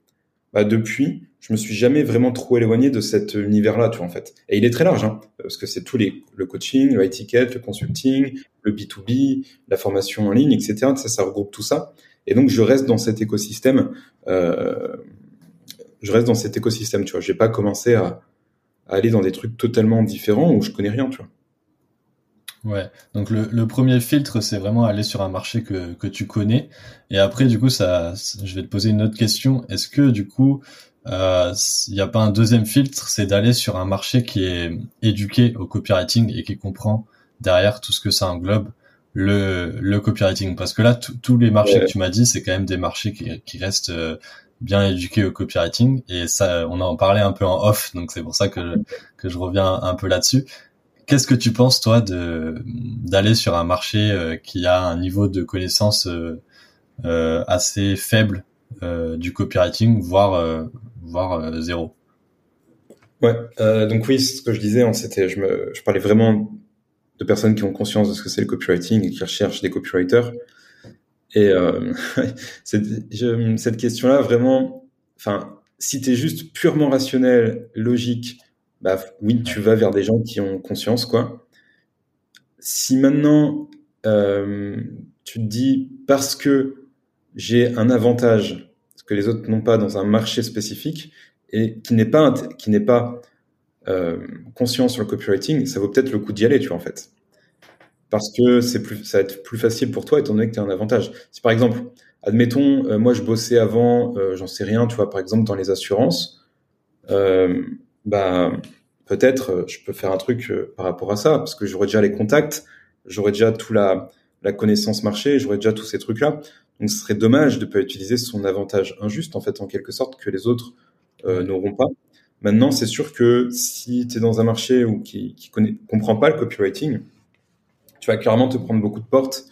B: Bah depuis, je me suis jamais vraiment trop éloigné de cet univers-là, tu vois, en fait. Et il est très large, hein, parce que c'est tous les, le coaching, le ticket, le consulting, le B2B, la formation en ligne, etc. Ça, ça regroupe tout ça. Et donc, je reste dans cet écosystème, euh, je reste dans cet écosystème, tu vois. J'ai pas commencé à, à, aller dans des trucs totalement différents où je connais rien, tu vois.
A: Ouais, donc le, le premier filtre, c'est vraiment aller sur un marché que, que tu connais. Et après, du coup, ça, je vais te poser une autre question. Est-ce que, du coup, il euh, n'y a pas un deuxième filtre, c'est d'aller sur un marché qui est éduqué au copywriting et qui comprend derrière tout ce que ça englobe le, le copywriting? Parce que là, tous les marchés que tu m'as dit, c'est quand même des marchés qui, qui restent euh, bien éduqués au copywriting. Et ça, on en parlait un peu en off, donc c'est pour ça que, que je reviens un peu là-dessus. Qu'est-ce que tu penses, toi, de d'aller sur un marché euh, qui a un niveau de connaissance euh, assez faible euh, du copywriting, voire voire euh, zéro?
B: Ouais, euh, donc oui, ce que je disais, c'était, je, me, je parlais vraiment de personnes qui ont conscience de ce que c'est le copywriting et qui recherchent des copywriters. Et euh, cette, question-là, vraiment, enfin, si tu es juste purement rationnel, logique, bah oui, tu vas vers des gens qui ont conscience, quoi. Si maintenant euh, tu te dis parce que j'ai un avantage que les autres n'ont pas dans un marché spécifique et qui n'est pas qui n'est pas euh, conscient sur le copywriting, ça vaut peut-être le coup d'y aller, tu vois en fait, parce que c'est plus ça va être plus facile pour toi étant donné que tu as un avantage. Si par exemple, admettons, euh, moi je bossais avant, euh, j'en sais rien, tu vois, par exemple dans les assurances, euh, bah peut-être je peux faire un truc par rapport à ça parce que j'aurais déjà les contacts, j'aurais déjà tout la la connaissance marché, j'aurais déjà tous ces trucs là. Donc ce serait dommage de pas utiliser son avantage injuste, en fait, en quelque sorte, que les autres euh, n'auront pas. Maintenant, c'est sûr que si tu es dans un marché où qui, qui connaît, comprend pas le copywriting, tu vas clairement te prendre beaucoup de portes.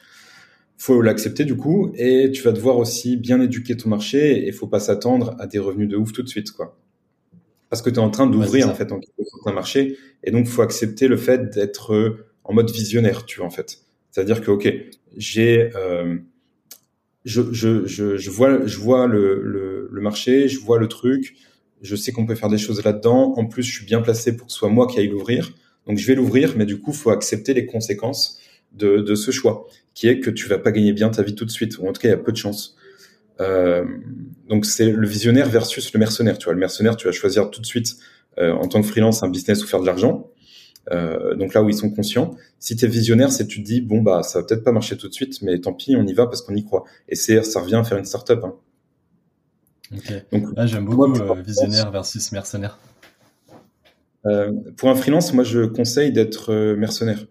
B: Faut l'accepter du coup, et tu vas devoir aussi bien éduquer ton marché. Et faut pas s'attendre à des revenus de ouf tout de suite, quoi. Parce que tu es en train d'ouvrir en fait en un marché, et donc faut accepter le fait d'être euh, en mode visionnaire, tu vois en fait. C'est-à-dire que ok, j'ai euh, je, je, je, je, vois, je vois le, le, le, marché, je vois le truc, je sais qu'on peut faire des choses là-dedans. En plus, je suis bien placé pour que ce soit moi qui aille l'ouvrir. Donc, je vais l'ouvrir, mais du coup, faut accepter les conséquences de, de ce choix, qui est que tu vas pas gagner bien ta vie tout de suite, ou en tout cas, il y a peu de chance. Euh, donc, c'est le visionnaire versus le mercenaire. Tu vois, le mercenaire, tu vas choisir tout de suite euh, en tant que freelance un business ou faire de l'argent. Euh, donc là où ils sont conscients. Si tu es visionnaire, c'est tu te dis bon bah ça va peut-être pas marcher tout de suite, mais tant pis, on y va parce qu'on y croit. Et c'est ça revient à faire une startup. Hein.
A: Donc ah, j'aime beaucoup visionnaire versus mercenaire.
B: Pour un freelance, moi je conseille d'être mercenaire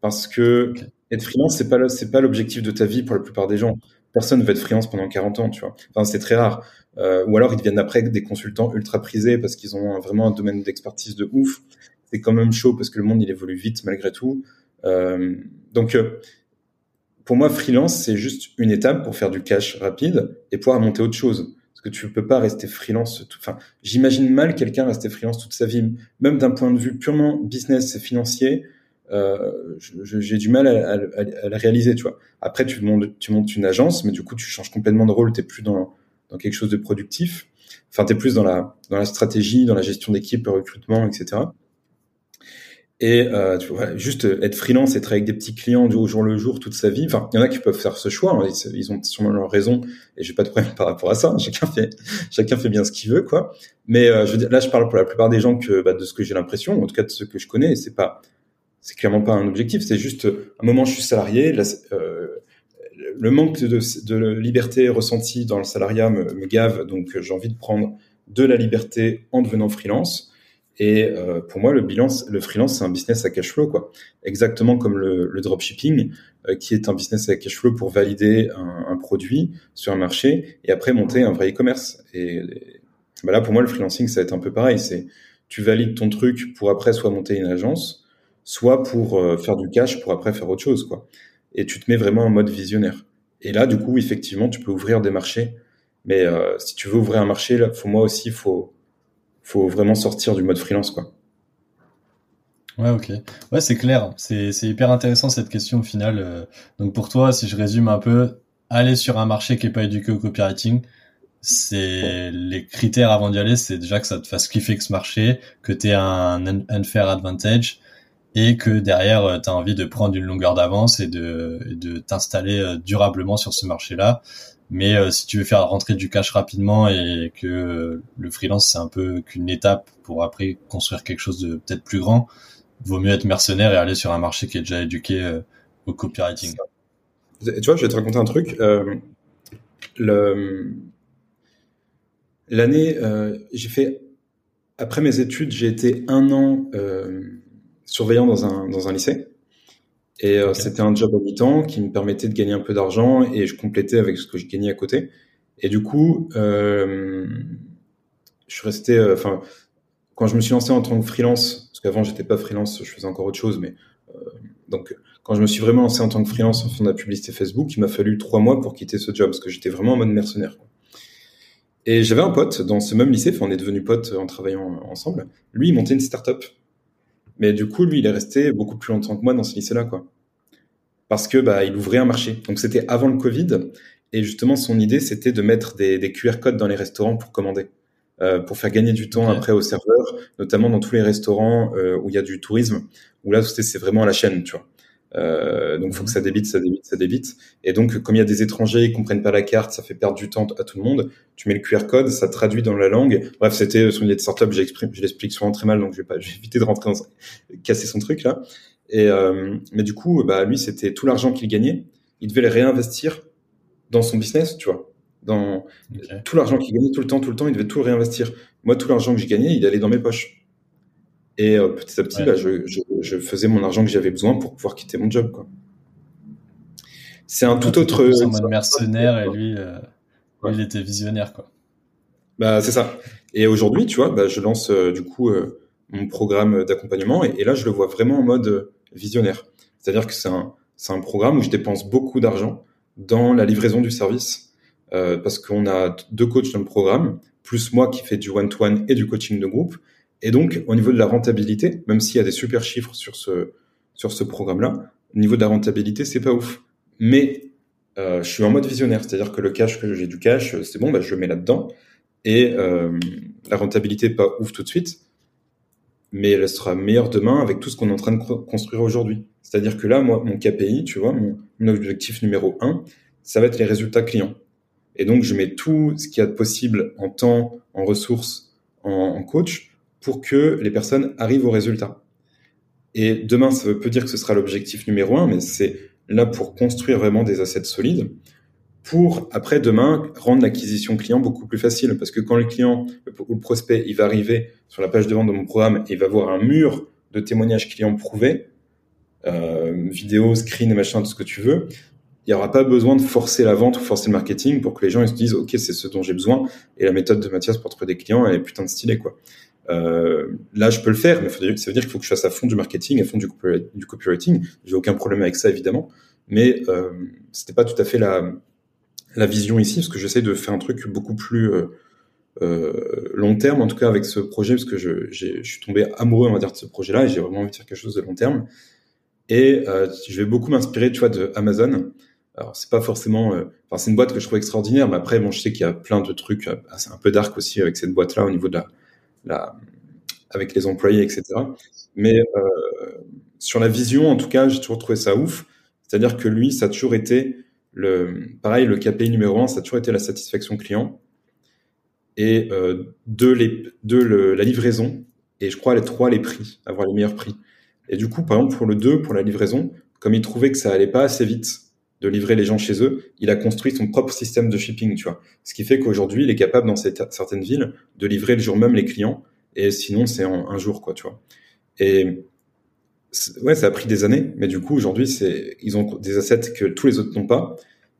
B: parce que être freelance c'est pas c'est pas l'objectif de ta vie pour la plupart des gens. Personne ne veut être freelance pendant 40 ans, tu vois. Enfin c'est très rare. Euh, ou alors ils deviennent après des consultants ultra prisés parce qu'ils ont vraiment un domaine d'expertise de ouf c'est quand même chaud parce que le monde il évolue vite malgré tout. Euh, donc euh, pour moi, freelance c'est juste une étape pour faire du cash rapide et pouvoir monter autre chose. Parce que tu peux pas rester freelance. Tout, enfin, j'imagine mal quelqu'un rester freelance toute sa vie, même d'un point de vue purement business et financier. Euh, j'ai du mal à, à, à, le réaliser, tu vois. Après, tu montes, tu montes une agence, mais du coup, tu changes complètement de rôle. T'es plus dans, dans quelque chose de productif. Enfin, t'es plus dans la, dans la stratégie, dans la gestion d'équipe, le recrutement, etc. Et euh, tu vois, juste être freelance, être avec des petits clients du jour le jour toute sa vie. Enfin, il y en a qui peuvent faire ce choix. Hein, ils, ont sûrement leur raison et j'ai pas de problème par rapport à ça. Chacun fait, chacun fait bien ce qu'il veut, quoi. Mais euh, je là, je parle pour la plupart des gens que bah, de ce que j'ai l'impression, en tout cas de ce que je connais. C'est pas, c'est clairement pas un objectif. C'est juste un moment je suis salarié. Euh, le manque de, liberté ressentie dans le salariat me, gave, donc j'ai envie de prendre de la liberté en devenant freelance. Et euh, pour moi, le freelance, c'est un business à cash flow, quoi. Exactement comme le, dropshipping, euh, qui est un business à cash flow pour valider un, un, produit sur un marché et après monter un vrai e-commerce. Et, bah là, pour moi, le freelancing, ça va être un peu pareil. C'est tu valides ton truc pour après soit monter une agence, soit pour euh, faire du cash pour après faire autre chose, quoi. Et tu te mets vraiment en mode visionnaire. Et là, du coup, effectivement, tu peux ouvrir des marchés. Mais euh, si tu veux ouvrir un marché, là, faut moi aussi, faut faut vraiment sortir du mode freelance, quoi.
A: Ouais, ok. Ouais, c'est clair. C'est, hyper intéressant cette question au final. Euh. Donc pour toi, si je résume un peu, aller sur un marché qui est pas éduqué au copywriting, c'est les critères avant d'y aller, c'est déjà que ça te fasse kiffer que ce marché, que tu aies un unfair advantage et que derrière euh, tu as envie de prendre une longueur d'avance et de, de t'installer euh, durablement sur ce marché-là mais euh, si tu veux faire rentrer du cash rapidement et que le freelance c'est un peu qu'une étape pour après construire quelque chose de peut-être plus grand, vaut mieux être mercenaire et aller sur un marché qui est déjà éduqué au copywriting.
B: Tu vois, je vais te raconter un truc. L'année, j'ai fait après mes études, j'ai été un an surveillant dans un dans un lycée. Et euh, c'était un job à mi-temps qui me permettait de gagner un peu d'argent et je complétais avec ce que je gagnais à côté. Et du coup, euh, je suis resté, euh, enfin, quand je me suis lancé en tant que freelance, parce qu'avant j'étais pas freelance, je faisais encore autre chose, mais donc quand je me suis vraiment lancé en tant que freelance en faisant de la publicité Facebook, il m'a fallu trois mois pour quitter ce job parce que j'étais vraiment en mode mercenaire. Et j'avais un pote dans ce même lycée, enfin on est devenus potes en travaillant ensemble. Lui, il montait une start-up mais du coup, lui, il est resté beaucoup plus longtemps que moi dans ce lycée-là, quoi. Parce que bah, il ouvrait un marché. Donc c'était avant le Covid, et justement son idée, c'était de mettre des, des, QR codes dans les restaurants pour commander, euh, pour faire gagner du temps après aux serveurs, notamment dans tous les restaurants euh, où il y a du tourisme, où là c'est vraiment à la chaîne, tu vois. Euh, donc, faut que ça débite, ça débite, ça débite. Et donc, comme il y a des étrangers qui comprennent pas la carte, ça fait perdre du temps à tout le monde. Tu mets le QR code, ça traduit dans la langue. Bref, c'était son idée de startup. J'exprime, je l'explique souvent très mal, donc je vais pas, je vais éviter de rentrer dans, casser son truc là. Et euh, mais du coup, bah lui, c'était tout l'argent qu'il gagnait, il devait le réinvestir dans son business, tu vois. Dans tout l'argent qu'il gagnait tout le temps, tout le temps, il devait tout réinvestir. Moi, tout l'argent que j'ai gagné, il allait dans mes poches. Et euh, petit à petit, bah, je, je, je, faisais mon argent que j'avais besoin pour pouvoir quitter mon job. Quoi. C'est un tout autre.
A: C'est en mode mercenaire et lui, euh, il était visionnaire. Quoi.
B: Bah, c'est ça. Et aujourd'hui, tu vois, bah, je lance euh, du coup euh, mon programme d'accompagnement et, et, là, je le vois vraiment en mode visionnaire. C'est-à-dire que c'est un, c'est un programme où je dépense beaucoup d'argent dans la livraison du service parce qu'on a deux coachs dans le programme, plus moi qui fais du one-to-one et du coaching de groupe. Et donc, au niveau de la rentabilité, même s'il y a des super chiffres sur ce, sur ce programme-là, au niveau de la rentabilité, c'est pas ouf. Mais euh, je suis en mode visionnaire, c'est-à-dire que le cash que j'ai du cash, c'est bon, bah, je le mets là-dedans. Et euh, la rentabilité pas ouf tout de suite, mais elle sera meilleure demain avec tout ce qu'on est en train de construire aujourd'hui. C'est-à-dire que là, moi, mon KPI, tu vois, mon, objectif numéro un, ça va être les résultats clients. Et donc, je mets tout ce qu'il y a de possible en temps, en ressources, en coach pour que les personnes arrivent au résultat. Et demain, ça veut peut dire que ce sera l'objectif numéro un, mais c'est là pour construire vraiment des assets solides, pour après demain rendre l'acquisition client beaucoup plus facile, parce que quand le client ou le prospect il va arriver sur la page de vente de mon programme et il va voir un mur de témoignages clients prouvés, euh, vidéo, screen, machin, tout ce que tu veux, il n'y aura pas besoin de forcer la vente ou forcer le marketing pour que les gens ils se disent ok c'est ce dont j'ai besoin et la méthode de Mathias pour trouver des clients elle est putain de stylée quoi. Euh, là, je peux le faire, mais ça veut dire qu'il faut que je fasse à fond du marketing, à fond du, copywriting. J'ai aucun problème avec ça, évidemment. Mais euh, c'était pas tout à fait la, vision ici, parce que j'essaie de faire un truc beaucoup plus euh, euh, long terme, en tout cas avec ce projet, parce que je, suis tombé amoureux, on va dire, de ce projet-là, et j'ai vraiment envie de faire quelque chose de long terme. Et je vais beaucoup m'inspirer, tu vois, de Amazon. Alors c'est pas forcément, c'est une boîte que je trouve extraordinaire, mais après bon, je sais qu'il y a plein de trucs, un peu dark aussi avec cette boîte-là au niveau de la avec les employés, etc. Mais sur la vision, en tout cas, j'ai toujours trouvé ça ouf. C'est-à-dire que lui, ça a toujours été le, pareil, le KPI numéro un, ça a toujours été la satisfaction client et euh, deux, les, deux le, la livraison et je crois les trois les prix, avoir les meilleurs prix. Et du coup, par exemple pour le 2, pour la livraison, comme il trouvait que ça allait pas assez vite de livrer les gens chez eux, il a construit son propre système de shipping, tu vois. Ce qui fait qu'aujourd'hui, il est capable dans certaines villes de livrer le jour même les clients et sinon c'est en un jour, quoi, tu vois. Et ouais, ça a pris des années, mais du coup aujourd'hui, c'est ils ont des assets que tous les autres n'ont pas,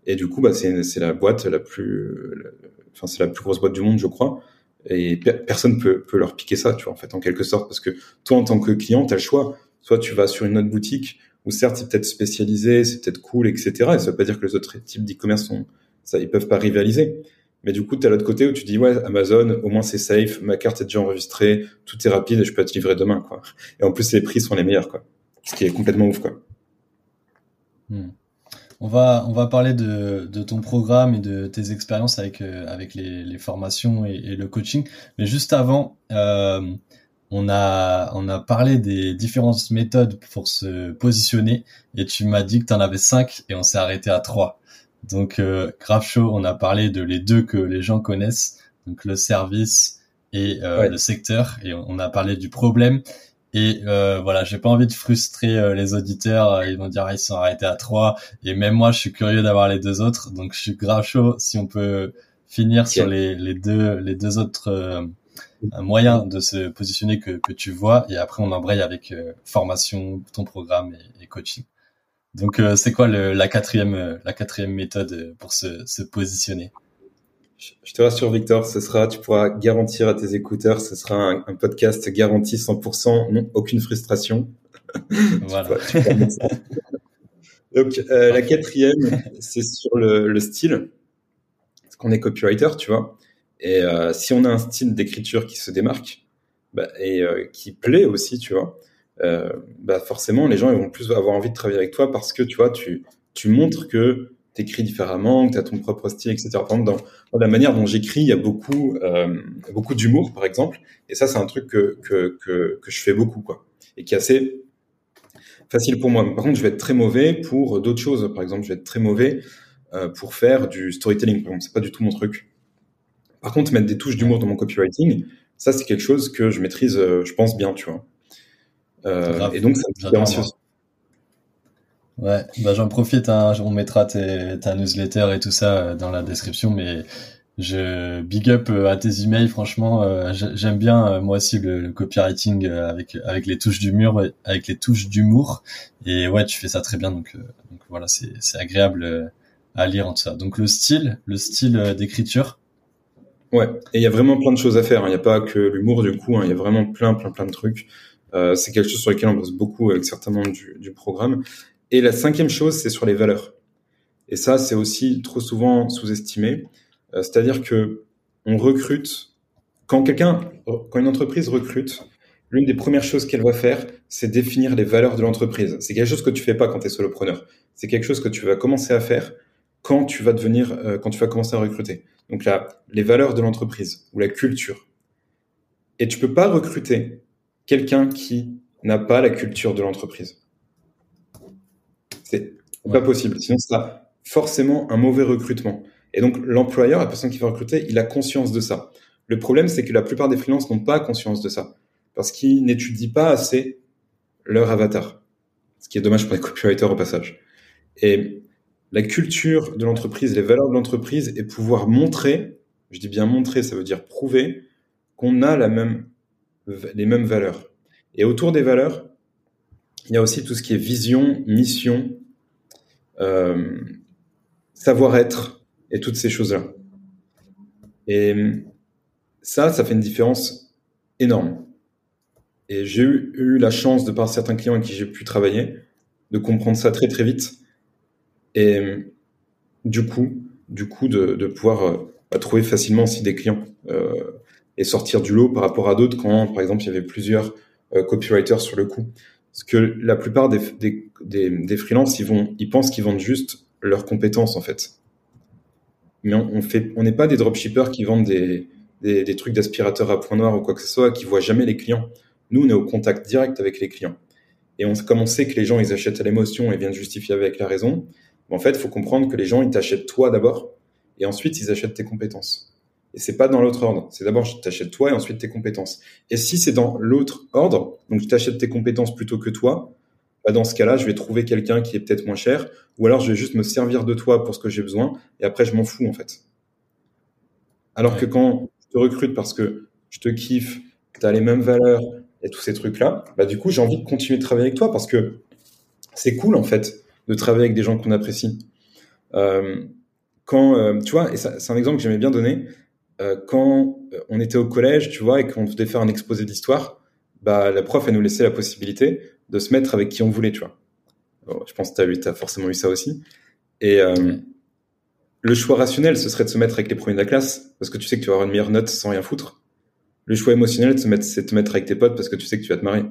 B: et du coup, bah c'est la boîte la plus, enfin c'est la plus grosse boîte du monde, je crois, et personne peut peut leur piquer ça, tu vois, en fait, en quelque sorte, parce que toi en tant que client, tu as le choix, soit tu vas sur une autre boutique certes c'est peut-être spécialisé, c'est peut-être cool, etc. Et ça veut pas dire que les autres types d'e-commerce sont, ça, ils peuvent pas rivaliser. Mais du coup, tu as l'autre côté où tu dis, ouais, Amazon, au moins c'est safe, ma carte est déjà enregistrée, tout est rapide et je peux être livré demain. Et en plus, les prix sont les meilleurs. Ce qui est complètement ouf, quoi.
A: Hmm. On va, parler de, ton programme et de tes expériences avec, euh, les, formations et, et, le coaching. Mais juste avant, euh, on, a, on a parlé des différentes méthodes pour se positionner et tu m'as dit que tu en avais cinq et on s'est arrêté à trois. Donc, euh, grave chaud, on a parlé de les deux que les gens connaissent, donc le service et euh, le secteur, et on a parlé du problème. Et euh, voilà, j'ai pas envie de frustrer euh, les auditeurs. Ils vont dire ah, ils sont arrêtés à trois. Et même moi, je suis curieux d'avoir les deux autres. Donc, je suis grave chaud si on peut finir sur les, les deux les deux autres euh, moyens de se positionner que, que tu vois. Et après, on embraye avec formation, ton programme et, et coaching. Donc, euh, c'est quoi le, la quatrième, euh, la quatrième méthode euh, pour se, se positionner?
B: Je te rassure, Victor, ce sera, tu pourras garantir à tes écouteurs, ce sera un, un podcast garanti 100%, non, aucune frustration. Voilà. Donc, euh, la quatrième, c'est sur le, le style. Parce qu'on est copywriter, tu vois. Et euh, si on a un style d'écriture qui se démarque, bah, et euh, qui plaît aussi, tu vois, euh, bah forcément les gens ils vont plus avoir envie de travailler avec toi parce que tu vois tu tu montres que tu écris différemment, que tu as ton propre style, etc. Par exemple, dans, la manière dont j'écris, il y a beaucoup euh, beaucoup d'humour, par exemple, et ça c'est un truc que, que, que, que je fais beaucoup, quoi, et qui est assez facile pour moi. Par contre, je vais être très mauvais pour d'autres choses. Par exemple, je vais être très mauvais euh, pour faire du storytelling. Par exemple, c'est pas du tout mon truc. Par contre, mettre des touches d'humour dans mon copywriting, ça c'est quelque chose que je maîtrise, euh, je pense bien, tu vois. Euh, et donc, ça me différencie aussi.
A: Ouais, bah j'en profite, hein, on mettra tes, ta newsletter et tout ça euh, dans la description, mais je big up euh, à tes emails, franchement, j'aime bien moi aussi le, copywriting avec avec les touches d'humour, avec les touches d'humour, et ouais, tu fais ça très bien, donc, donc voilà, c'est c'est agréable à lire en tout ça. Donc le style, le style d'écriture.
B: Ouais, et il y a vraiment plein de choses à faire. Hein. Il n'y a pas que l'humour du coup, hein. il y a vraiment plein plein plein de trucs. Euh, c'est quelque chose sur lequel on bosse beaucoup avec certains membres du, programme. Et la cinquième chose, c'est sur les valeurs. Et ça, c'est aussi trop souvent sous-estimé. Euh, c'est-à-dire que on recrute quand quelqu'un, quand une entreprise recrute, l'une des premières choses qu'elle va faire, c'est définir les valeurs de l'entreprise. C'est quelque chose que tu fais pas quand tu es solopreneur. C'est quelque chose que tu vas commencer à faire quand tu vas devenir, euh, quand tu vas commencer à recruter. Donc là, les valeurs de l'entreprise ou la culture. Et tu peux pas recruter quelqu'un qui n'a pas la culture de l'entreprise. C'est pas possible. Sinon, ce sera forcément un mauvais recrutement. Et donc, l'employeur, la personne qui va recruter, il a conscience de ça. Le problème, c'est que la plupart des freelances n'ont pas conscience de ça. Parce qu'ils n'étudient pas assez leur avatar. Ce qui est dommage pour les copywriters au passage. Et la culture de l'entreprise, les valeurs de l'entreprise et pouvoir montrer, je dis bien montrer, ça veut dire prouver qu'on a les mêmes valeurs. Et autour des valeurs, il y a aussi tout ce qui est vision, mission, euh, savoir-être et toutes ces choses-là. Et ça, ça fait une différence énorme. Et j'ai eu, eu, la chance, de par certains clients avec qui j'ai pu travailler, de comprendre ça très très vite. Et du coup, du coup, de, pouvoir euh, trouver facilement aussi des clients. Euh, et sortir du lot par rapport à d'autres quand, par exemple, il y avait plusieurs euh, copywriters sur le coup. Parce que la plupart des, des, freelances, ils, pensent qu'ils vendent juste leurs compétences, en fait. Mais on, n'est pas des dropshippers qui vendent des, trucs d'aspirateur à point noir ou quoi que ce soit, qui voient jamais les clients. Nous, on est au contact direct avec les clients. Et comme on sait que les gens, ils achètent à l'émotion et viennent justifier avec la raison, en fait, il faut comprendre que les gens, ils t'achètent toi d'abord, et ensuite, ils achètent tes compétences. Et c'est pas dans l'autre ordre. C'est d'abord, je t'achète toi et ensuite tes compétences. Et si c'est dans l'autre ordre, donc je t'achète tes compétences plutôt que toi, bah dans ce cas-là, je vais trouver quelqu'un qui est peut-être moins cher, ou alors je vais juste me servir de toi pour ce que j'ai besoin, et après je m'en fous en fait. Alors que quand je te recrute parce que je te kiffe, que tu as les mêmes valeurs et tous ces trucs-là, bah du coup j'ai envie de continuer de travailler avec toi parce que c'est cool en fait de travailler avec des gens qu'on apprécie. Euh, quand euh, tu vois, c'est un exemple que j'aimais bien donner, euh, quand on était au collège, tu vois, et qu'on devait faire un exposé d'histoire, bah la prof elle nous laissait la possibilité de se mettre avec qui on voulait, tu vois. je pense que tu as, forcément eu ça aussi. Et le choix rationnel, ce serait de se mettre avec les premiers de la classe, parce que tu sais que tu vas avoir une meilleure note sans rien foutre. Le choix émotionnel, c'est de te mettre avec tes potes parce que tu sais que tu vas te marier.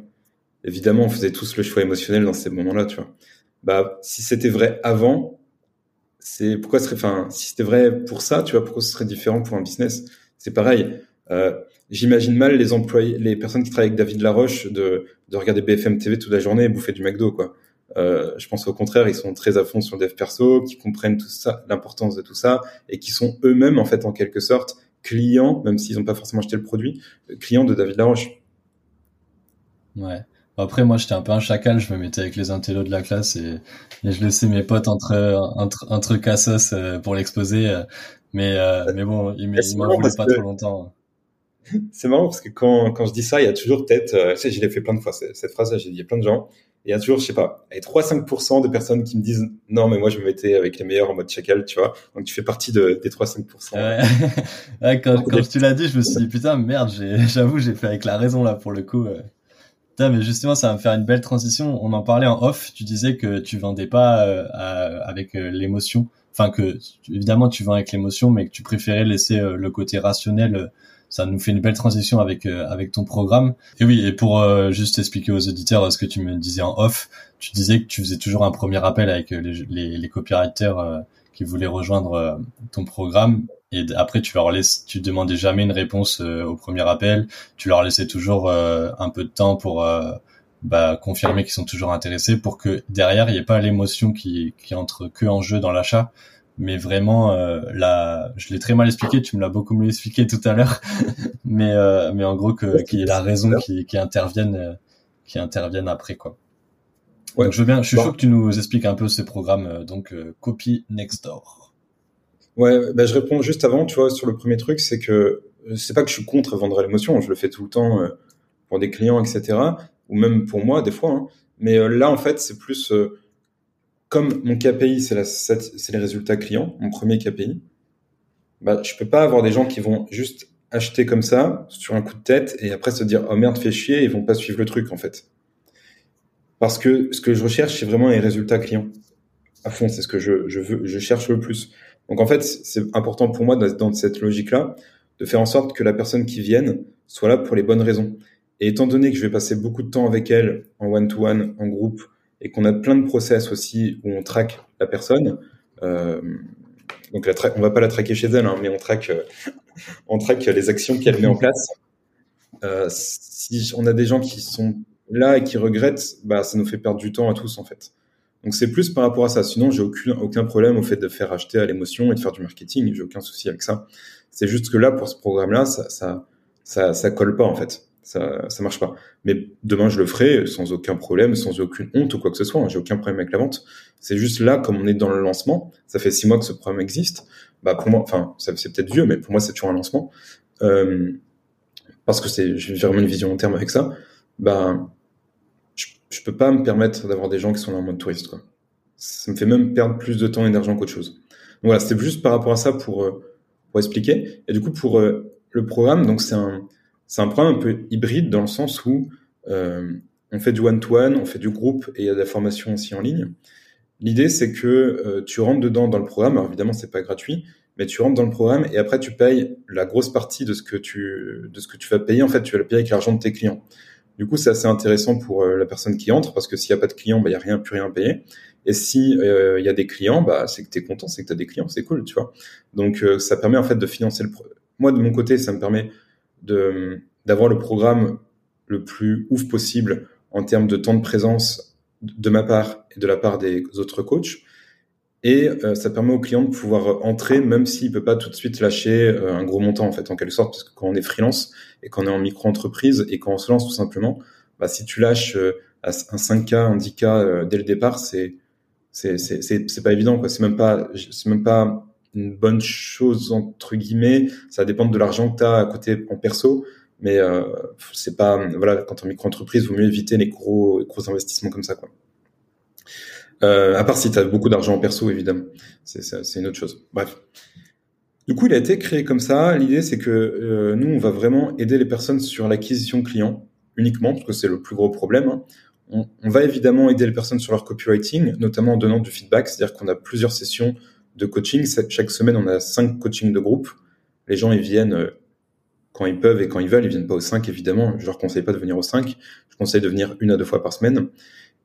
B: Évidemment, on faisait tous le choix émotionnel dans ces moments-là, tu vois. Bah, si c'était vrai avant, c'est pourquoi serait, enfin, si c'était vrai pour ça, tu vois, pourquoi ce serait différent pour un business? C'est pareil. Euh, J'imagine mal les employés, les personnes qui travaillent avec David Laroche de, de regarder BFM TV toute la journée et bouffer du McDo, quoi. Euh, je pense au contraire, ils sont très à fond sur le dev perso, qui comprennent tout ça, l'importance de tout ça, et qui sont eux-mêmes en fait en quelque sorte clients, même s'ils n'ont pas forcément acheté le produit, clients de David Laroche.
A: Ouais. Après, moi, j'étais un peu un chacal. Je me mettais avec les intellos de la classe et, et je laissais mes potes entre entre, entre cassos euh, pour l'exposer. Euh, mais euh, mais bon, ils m'en voulaient pas trop longtemps.
B: C'est marrant parce que quand, quand je dis ça, il y a toujours peut-être, euh, tu sais, je l'ai fait plein de fois, cette phrase-là, j'ai dit a plein de gens, et il y a toujours, je sais pas, 3-5% de personnes qui me disent non, mais moi je me mettais avec les meilleurs en mode chacal, tu vois. Donc tu fais partie de, des 3-5%.
A: Ouais. quand quand tu l'as dit, je me suis dit putain, merde, j'avoue, j'ai fait avec la raison là pour le coup. Putain, mais justement, ça va me faire une belle transition. On en parlait en off. Tu disais que tu vendais pas euh, avec euh, l'émotion. Enfin, que évidemment tu vends avec l'émotion, mais que tu préférais laisser le côté rationnel ça nous fait une belle transition avec euh, avec ton programme. Et oui, et pour euh, juste expliquer aux auditeurs euh, ce que tu me disais en off, tu disais que tu faisais toujours un premier appel avec les, les, les copywriters qui voulaient rejoindre ton programme. Et après, tu leur laisses, tu demandais jamais une réponse au premier appel. Tu leur laissais toujours un peu de temps pour bah, confirmer qu'ils sont toujours intéressés pour que derrière il n'y ait pas l'émotion qui, qui entre que en jeu dans l'achat mais vraiment euh, là je l'ai très mal expliqué tu me l'as beaucoup mieux expliqué tout à l'heure mais euh, mais en gros que qu'il y ait la raison qui, qui intervienne euh, qui intervienne après quoi ouais. donc je veux bien je suis chaud que tu nous expliques un peu ces programmes euh, donc euh, copy next door
B: ouais bah, je réponds juste avant tu vois sur le premier truc c'est que c'est pas que je suis contre vendre à l'émotion je le fais tout le temps pour des clients etc ou même pour moi des fois hein. mais là en fait c'est plus comme mon KPI, c'est, c'est les résultats clients, mon premier KPI, bah, je peux pas avoir des gens qui vont juste acheter comme ça, sur un coup de tête, et après se dire, oh merde, fais chier, ils vont pas suivre le truc, en fait. Parce que ce que je recherche, c'est vraiment les résultats clients. À fond, c'est ce que je, je cherche le plus. Donc, en fait, c'est important pour moi, dans cette logique-là, de faire en sorte que la personne qui vienne soit là pour les bonnes raisons. Et étant donné que je vais passer beaucoup de temps avec elle, en one-to-one, en groupe, et qu'on a plein de process aussi où on traque la personne. Euh, donc on va pas la traquer chez elle, hein, mais on traque, euh, on traque les actions qu'elle met en place. Euh, si on a des gens qui sont là et qui regrettent, bah ça nous fait perdre du temps à tous en fait. Donc c'est plus par rapport à ça. Sinon j'ai aucun aucun problème au fait de faire acheter à l'émotion et de faire du marketing. J'ai aucun souci avec ça. C'est juste que là pour ce programme-là, ça, ça ça ça colle pas en fait ça ça marche pas. Mais demain je le ferai sans aucun problème, sans aucune honte ou quoi que ce soit. Hein. J'ai aucun problème avec la vente. C'est juste là, comme on est dans le lancement, ça fait six mois que ce programme existe. Bah pour moi, enfin c'est peut-être vieux, mais pour moi c'est toujours un lancement euh, parce que c'est j'ai vraiment une vision long terme avec ça. Bah je, peux pas me permettre d'avoir des gens qui sont là en mode touriste quoi. Ça me fait même perdre plus de temps et d'argent qu'autre chose. Voilà, c'était juste par rapport à ça pour euh, pour expliquer. Et du coup pour euh, le programme, donc c'est un c'est un programme un peu hybride dans le sens où euh, on fait du one-to-one, on fait du groupe et il y a de la formation aussi en ligne. L'idée, c'est que tu rentres dedans dans le programme. Alors évidemment, c'est pas gratuit, mais tu rentres dans le programme et après tu payes la grosse partie de ce que tu de ce que tu vas payer. En fait, tu vas le payer avec l'argent de tes clients. Du coup, c'est assez intéressant pour euh, la personne qui entre parce que s'il n'y a pas de clients, bah, il n'y a rien, plus rien à payer. Et si il y a des clients, bah, c'est que tu es content, c'est que tu des clients, c'est cool, tu vois. Donc, ça permet en fait de financer le, moi, de mon côté, ça me permet de d'avoir le programme le plus ouf possible en termes de temps de présence de ma part et de la part des autres coachs. Et euh, ça permet au client de pouvoir entrer, même s'il peut pas tout de suite lâcher euh, un gros montant, en fait, en quelque sorte, parce que quand on est freelance et qu'on est en micro-entreprise et qu'on se lance tout simplement, bah, si tu lâches euh, un 5K, un 10K dès le départ, c'est c'est c'est pas évident, quoi. C'est même pas c'est même pas une bonne chose entre guillemets. Ça dépend de l'argent que tu as à côté en perso, mais euh, c'est pas voilà quand en micro-entreprise, vaut mieux éviter les gros gros investissements comme ça, quoi. Euh, à part si tu as beaucoup d'argent en perso, évidemment. C'est une autre chose. Bref. Du coup, il a été créé comme ça. L'idée, c'est que euh, nous, on va vraiment aider les personnes sur l'acquisition client uniquement, parce que c'est le plus gros problème. Hein. On, on, va évidemment aider les personnes sur leur copywriting, notamment en donnant du feedback, c'est-à-dire qu'on a plusieurs sessions de coaching. Chaque semaine, on a cinq coachings de groupe. Les gens, ils viennent euh, quand ils peuvent et quand ils veulent. Ils viennent pas aux cinq, évidemment. Je leur conseille pas de venir aux cinq. Je conseille de venir une à deux fois par semaine.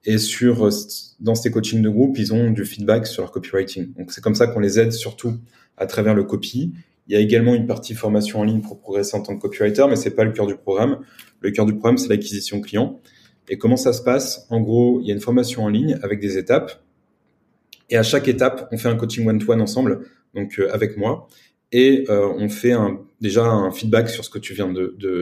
B: Et sur, euh, dans ces coachings de groupe, ils ont du feedback sur leur copywriting. Donc, c'est comme ça qu'on les aide surtout à travers le copy. Il y a également une partie formation en ligne pour progresser en tant que copywriter, mais c'est pas le cœur du programme. Le cœur du programme, c'est l'acquisition client. Et comment ça se passe? En gros, il y a une formation en ligne avec des étapes. Et à chaque étape, on fait un coaching one-to-one ensemble, donc euh, avec moi. Et euh, on fait déjà un feedback sur ce que tu viens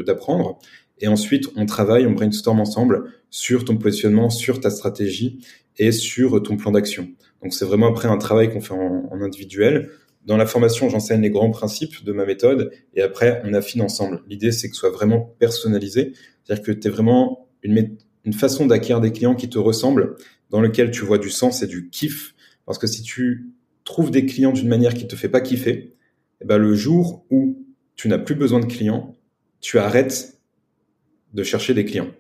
B: d'apprendre. Et ensuite, on travaille, on brainstorm ensemble sur ton positionnement, sur ta stratégie et sur ton plan d'action. Donc c'est vraiment après un travail qu'on fait en, individuel. Dans la formation, j'enseigne les grands principes de ma méthode et après on affine ensemble. L'idée c'est que ce soit vraiment personnalisé, c'est-à-dire que tu es vraiment une, une façon d'acquérir des clients qui te ressemblent, dans lequel tu vois du sens et du kiff. Parce que si tu trouves des clients d'une manière qui te fait pas kiffer, eh ben le jour où tu n'as plus besoin de clients, tu arrêtes de chercher des clients.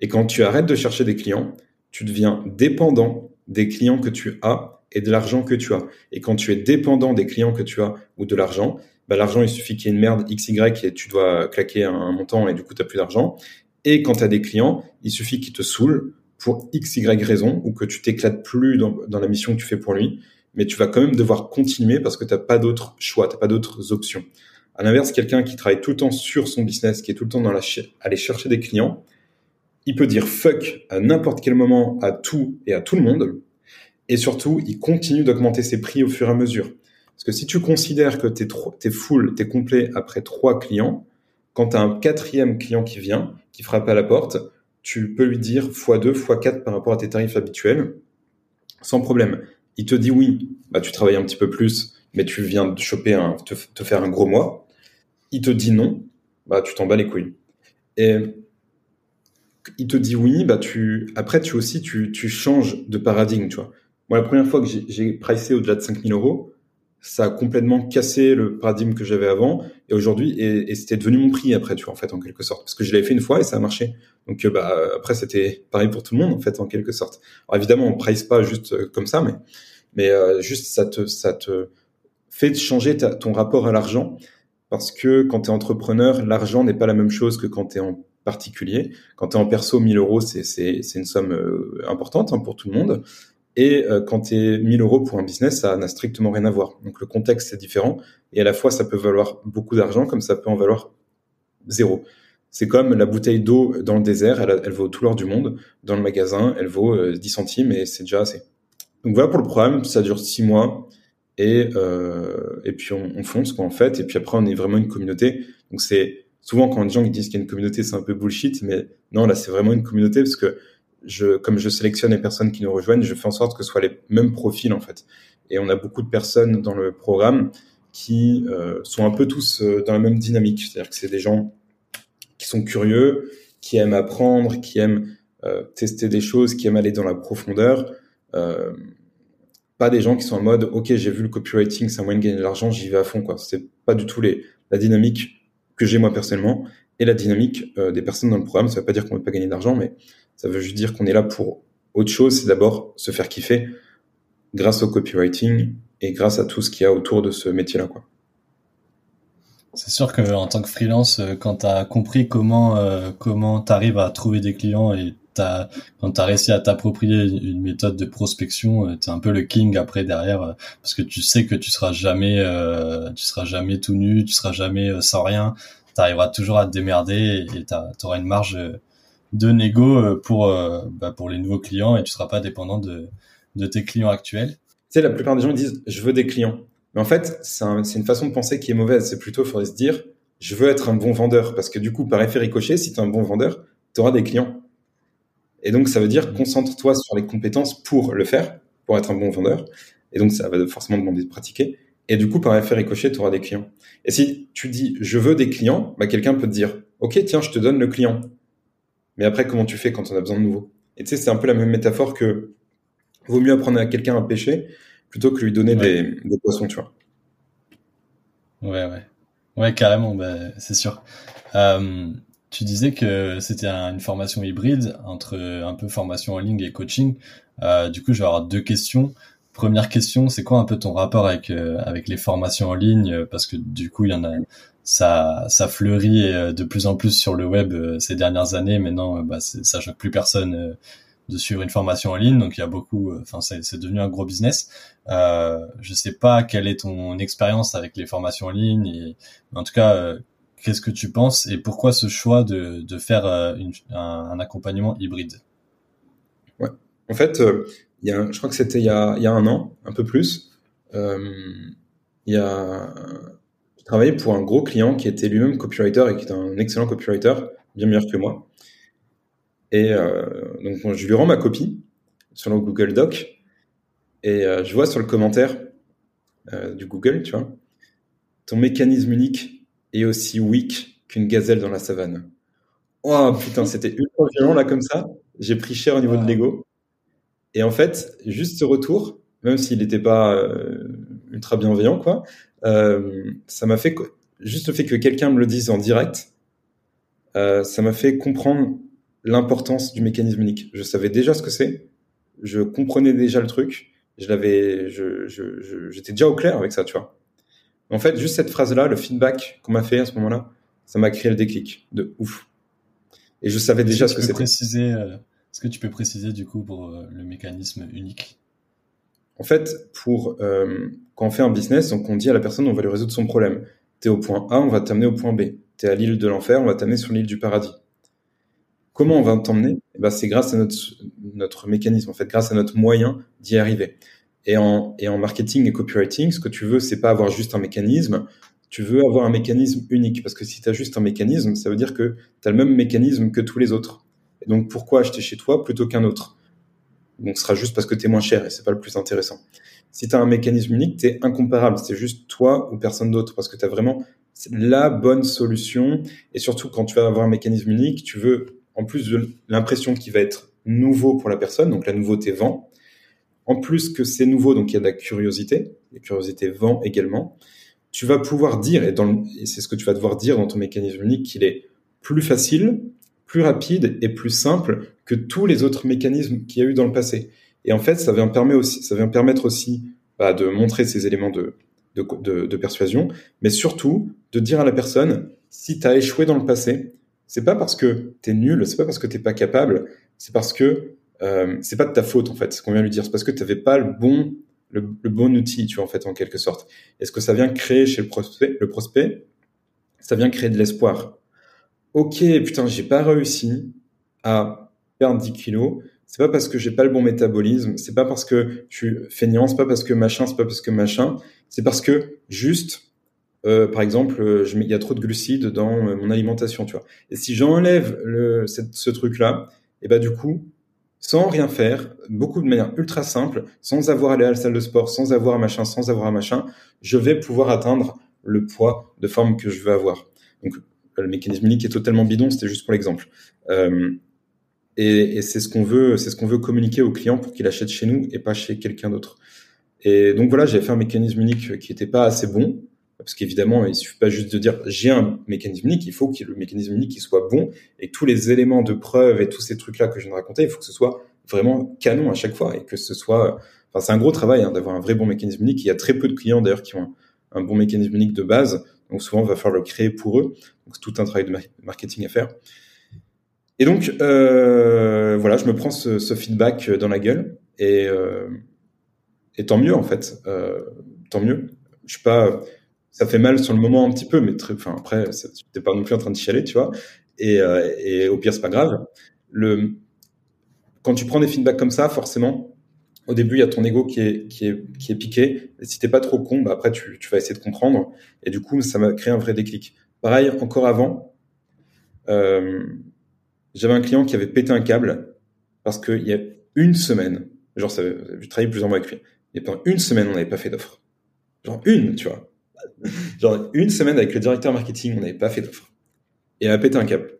B: Et quand tu arrêtes de chercher des clients, tu deviens dépendant des clients que tu as et de l'argent que tu as. Et quand tu es dépendant des clients que tu as ou de l'argent, bah l'argent, il suffit qu'il y ait une merde XY et tu dois claquer un montant et du coup, tu n'as plus d'argent. Et quand tu as des clients, il suffit qu'ils te saoulent pour XY raison ou que tu t'éclates plus dans, la mission que tu fais pour lui, mais tu vas quand même devoir continuer parce que tu n'as pas d'autres choix, tu n'as pas d'autres options. À l'inverse, quelqu'un qui travaille tout le temps sur son business, qui est tout le temps dans la aller chercher des clients, il peut dire fuck à n'importe quel moment à tout et à tout le monde. Et surtout, il continue d'augmenter ses prix au fur et à mesure. Parce que si tu considères que tu es, full, tu es complet après trois clients, quand tu as un quatrième client qui vient, qui frappe à la porte, tu peux lui dire x2, x4 par rapport à tes tarifs habituels, sans problème. Il te dit oui, bah tu travailles un petit peu plus, mais tu viens de choper te faire un gros mois. Il te dit non, bah tu t'en bats les couilles. Et il te dit oui, bah tu après tu aussi tu, tu changes de paradigme, tu vois. Moi la première fois que j'ai pricé au-delà de 5000 euros, ça a complètement cassé le paradigme que j'avais avant et aujourd'hui et, c'était devenu mon prix après tu vois en fait en quelque sorte parce que je l'avais fait une fois et ça a marché donc euh, bah après c'était pareil pour tout le monde en fait en quelque sorte alors évidemment on price pas juste euh, comme ça mais mais euh, juste ça te ça te fait changer ton rapport à l'argent parce que quand tu es entrepreneur l'argent n'est pas la même chose que quand tu es en particulier quand tu es en perso 1000 euros c'est c'est c'est une somme importante hein, pour tout le monde et euh, quand tu es 1000 euros pour un business, ça n'a strictement rien à voir. Donc le contexte est différent. Et à la fois, ça peut valoir beaucoup d'argent comme ça peut en valoir zéro. C'est comme la bouteille d'eau dans le désert, elle, elle vaut tout l'or du monde. Dans le magasin, elle vaut 10 euh, centimes et c'est déjà assez. Donc voilà pour le programme, ça dure 6 mois. Et, euh, et puis on, on fonce quoi en fait. Et puis après, on est vraiment une communauté. Donc c'est souvent quand des gens qui disent qu'il y a une communauté, c'est un peu bullshit. Mais non, là, c'est vraiment une communauté parce que je, comme je sélectionne les personnes qui nous rejoignent, je fais en sorte que ce soit les mêmes profils en fait. Et on a beaucoup de personnes dans le programme qui euh, sont un peu tous euh, dans la même dynamique. C'est-à-dire que c'est des gens qui sont curieux, qui aiment apprendre, qui aiment tester des choses, qui aiment aller dans la profondeur. Pas des gens qui sont en mode OK, j'ai vu le copywriting, c'est un moyen de gagner de l'argent, j'y vais à fond quoi. C'est pas du tout les, la dynamique que j'ai moi personnellement et la dynamique euh, des personnes dans le programme. Ça veut pas dire qu'on veut pas gagner d'argent, mais ça veut juste dire qu'on est là pour autre chose, c'est d'abord se faire kiffer grâce au copywriting et grâce à tout ce qu'il y a autour de ce métier-là. Quoi.
A: C'est sûr que en tant que freelance, euh, quand tu as compris comment euh, comment tu arrives à trouver des clients et t'as quand t'as réussi à t'approprier une méthode de prospection, euh, t'es un peu le king après derrière euh, parce que tu sais que tu seras jamais euh, tu seras jamais tout nu, tu seras jamais sans rien, t'arriveras toujours à te démerder et t'auras une marge de négo pour bah, pour les nouveaux clients et tu seras pas dépendant de de tes clients actuels. Tu
B: sais, la plupart des gens disent je veux des clients, mais en fait c'est une façon de penser qui est mauvaise. C'est plutôt faudrait se dire je veux être un bon vendeur parce que du coup par effet ricochet, si tu es un bon vendeur, tu auras des clients. Et donc, ça veut dire concentre-toi sur les compétences pour le faire, pour être un bon vendeur. Et donc, ça va forcément demander de pratiquer. Et du coup, par effet ricochet, tu auras des clients. Et si tu dis je veux des clients, bah, quelqu'un peut te dire ok, tiens, je te donne le client. Mais après, comment tu fais quand on a besoin de nouveau? Et tu sais, c'est un peu la même métaphore que vaut mieux apprendre à quelqu'un à pêcher plutôt que lui donner des, des, poissons, tu vois.
A: Ouais, ouais. Ouais, carrément, bah, c'est sûr. Euh, tu disais que c'était une formation hybride entre un peu formation en ligne et coaching. Euh, du coup, je vais avoir deux questions. Première question, c'est quoi un peu ton rapport avec euh, avec les formations en ligne? Parce que du coup, il y en a, ça ça fleurit euh, de plus en plus sur le web ces dernières années. Maintenant, bah, ça choque plus personne de suivre une formation en ligne. Donc, il y a beaucoup. Enfin, c'est devenu un gros business. Euh, je sais pas quelle est ton expérience avec les formations en ligne. Et, en tout cas, Qu'est-ce que tu penses et pourquoi ce choix de, de faire euh, un, accompagnement hybride?
B: Ouais. En fait, euh, il y a, je crois que c'était il, y a, un an, un peu plus. Euh, il y a, je travaillais pour un gros client qui était lui-même copywriter et qui est un excellent copywriter, bien meilleur que moi. Et donc, je lui rends ma copie sur le Google Doc et je vois sur le commentaire du Google, tu vois, ton mécanisme unique et aussi weak qu'une gazelle dans la savane. Oh putain, c'était ultra violent là comme ça. J'ai pris cher au niveau de l'ego. Et en fait, juste ce retour, même s'il n'était pas euh, ultra bienveillant, quoi, euh, ça m'a fait juste le fait que quelqu'un me le dise en direct, euh, ça m'a fait comprendre l'importance du mécanisme unique. Je savais déjà ce que c'est, je comprenais déjà le truc, je l'avais, je, j'étais déjà au clair avec ça, tu vois. En fait, juste cette phrase-là, le feedback qu'on m'a fait à ce moment-là, ça m'a créé le déclic de ouf. Et je savais déjà ce que c'était.
A: Préciser, euh, est-ce que tu peux préciser du coup pour euh, le mécanisme unique
B: En fait, pour euh, quand on fait un business, donc on dit à la personne, on va lui résoudre son problème. Tu es au point A, on va t'amener au point B. Tu es à l'île de l'enfer, on va t'amener sur l'île du paradis. Comment on va t'emmener? Eh ben, C'est grâce à notre, notre mécanisme, en fait, grâce à notre moyen d'y arriver. Et en, et en marketing et copywriting, ce que tu veux, c'est pas avoir juste un mécanisme, tu veux avoir un mécanisme unique. Parce que si tu as juste un mécanisme, ça veut dire que tu as le même mécanisme que tous les autres. Et donc, pourquoi acheter chez toi plutôt qu'un autre? Donc, ce sera juste parce que tu es moins cher et c'est pas le plus intéressant. Si tu as un mécanisme unique, tu es incomparable. C'est juste toi ou personne d'autre parce que tu as vraiment la bonne solution. Et surtout, quand tu vas avoir un mécanisme unique, tu veux, en plus de l'impression qu'il va être nouveau pour la personne, donc la nouveauté vend, en plus que c'est nouveau, donc il y a de la curiosité, la curiosité vend également, tu vas pouvoir dire, et, c'est ce que tu vas devoir dire dans ton mécanisme unique, qu'il est plus facile, plus rapide et plus simple que tous les autres mécanismes qu'il y a eu dans le passé. Et en fait, ça vient, permettre aussi, ça permettre aussi de montrer ces éléments de, persuasion, mais surtout de dire à la personne, si tu as échoué dans le passé, c'est pas parce que tu es nul, c'est pas parce que tu pas capable, c'est parce que euh, c'est pas de ta faute en fait, ce qu'on vient lui dire, c'est parce que tu n'avais pas le bon le, bon outil, tu vois en fait en quelque sorte. Est-ce que ça vient créer chez le prospect, le prospect, ça vient créer de l'espoir. Ok, putain, j'ai pas réussi à perdre 10 kilos. C'est pas parce que j'ai pas le bon métabolisme, c'est pas parce que je suis feignant, c'est pas parce que machin, c'est pas parce que machin, c'est parce que juste, euh, par exemple, il y a trop de glucides dans euh, mon alimentation, tu vois. Et si j'enlève ce truc-là, et bah du coup, sans rien faire, beaucoup de manière ultra simple, sans avoir à aller à la salle de sport, sans avoir un machin, sans avoir un machin, je vais pouvoir atteindre le poids de forme que je veux avoir. Donc le mécanisme unique est totalement bidon, c'était juste pour l'exemple. Euh, et, et c'est ce qu'on veut, c'est ce qu'on veut communiquer au client pour qu'il achète chez nous et pas chez quelqu'un d'autre. Et donc voilà, j'ai fait un mécanisme unique qui n'était pas assez bon, parce qu'évidemment, il suffit pas juste de dire j'ai un mécanisme unique, il faut que le mécanisme unique soit bon et tous les éléments de preuve et tous ces trucs-là que je viens de raconter, il faut que ce soit vraiment canon à chaque fois et que ce soit. Enfin, c'est un gros travail hein, d'avoir un vrai bon mécanisme unique. Il y a très peu de clients d'ailleurs qui ont un, bon mécanisme unique de base, donc souvent il va falloir le créer pour eux. Donc c'est tout un travail de marketing à faire. Et donc, euh, voilà, je me prends ce, ce, feedback dans la gueule et, euh, et tant mieux en fait, euh, tant mieux. Je suis pas, ça fait mal sur le moment un petit peu, mais très, enfin après, t'es pas non plus en train de chialer, tu vois. Et, euh, et au pire, c'est pas grave. Le, quand tu prends des feedbacks comme ça, forcément, au début, il y a ton ego qui est, qui est, qui est piqué. Et si t'es pas trop con, bah après, tu, tu vas essayer de comprendre. Et du coup, ça m'a créé un vrai déclic. Pareil, encore avant, euh, j'avais un client qui avait pété un câble parce qu'il y a une semaine, genre, ça, je travaillais plusieurs mois avec lui, et pendant une semaine, on n'avait pas fait d'offre. Genre une, tu vois. Genre une semaine avec le directeur marketing, on n'avait pas fait d'offre. Et il a pété un câble.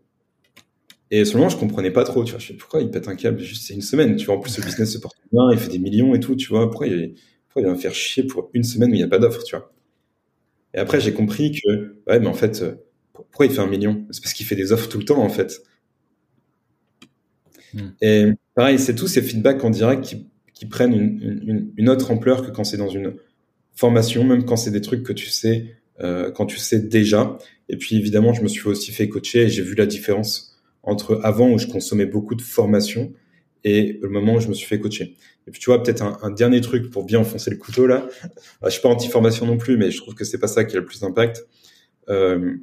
B: Et seulement, je comprenais pas trop, tu vois. Je sais pourquoi il pète un câble, juste c'est une semaine, tu vois. En plus, le business se porte bien, il fait des millions et tout, tu vois. Pourquoi il, pourquoi il va me faire chier pour une semaine où il n'y a pas d'offre, tu vois? Et après, j'ai compris que, ouais, mais en fait, pourquoi il fait un million? C'est parce qu'il fait des offres tout le temps, en fait. Hmm. Et pareil, c'est tous ces feedbacks en direct qui, qui prennent une, une, une, autre ampleur que quand c'est dans une formation, même quand c'est des trucs que tu sais, euh, quand tu sais déjà. Et puis évidemment, je me suis aussi fait coacher et j'ai vu la différence entre avant où je consommais beaucoup de formation et le moment où je me suis fait coacher. Et puis tu vois, peut-être un, un, dernier truc pour bien enfoncer le couteau là. je suis pas anti-formation non plus, mais je trouve que c'est pas ça qui a le plus d'impact. Euh,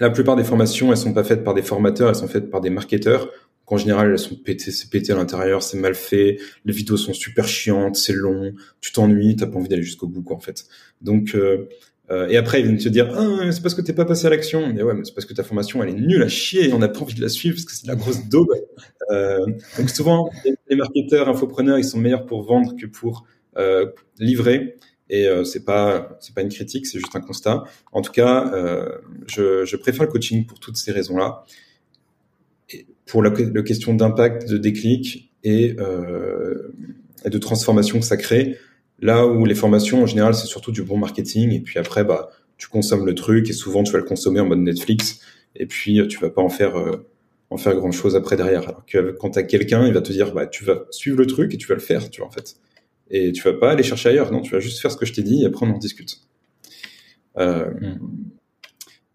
B: la plupart des formations, elles sont pas faites par des formateurs, elles sont faites par des marketeurs. En général, elles sont pétées, c'est pété à l'intérieur, c'est mal fait, les vidéos sont super chiantes, c'est long, tu t'ennuies, t'as pas envie d'aller jusqu'au bout, quoi, en fait. Donc, euh, euh, et après, ils viennent te dire, ah, c'est parce que t'es pas passé à l'action. Mais ouais, mais c'est parce que ta formation, elle est nulle à chier et on n'a pas envie de la suivre parce que c'est de la grosse daube. Euh, donc souvent, les marketeurs, infopreneurs, ils sont meilleurs pour vendre que pour euh, livrer. Et euh, c'est pas c'est pas une critique, c'est juste un constat. En tout cas, je, je, préfère le coaching pour toutes ces raisons-là. Pour la, question d'impact, de déclic et, euh, et de transformation que ça crée, là où les formations en général c'est surtout du bon marketing et puis après bah tu consommes le truc et souvent tu vas le consommer en mode Netflix et puis tu vas pas en faire en faire grand chose après derrière. Alors que quand t'as quelqu'un, il va te dire bah tu vas suivre le truc et tu vas le faire, tu vois en fait et tu vas pas aller chercher ailleurs. Non, tu vas juste faire ce que je t'ai dit et après on en discute. Euh, hmm.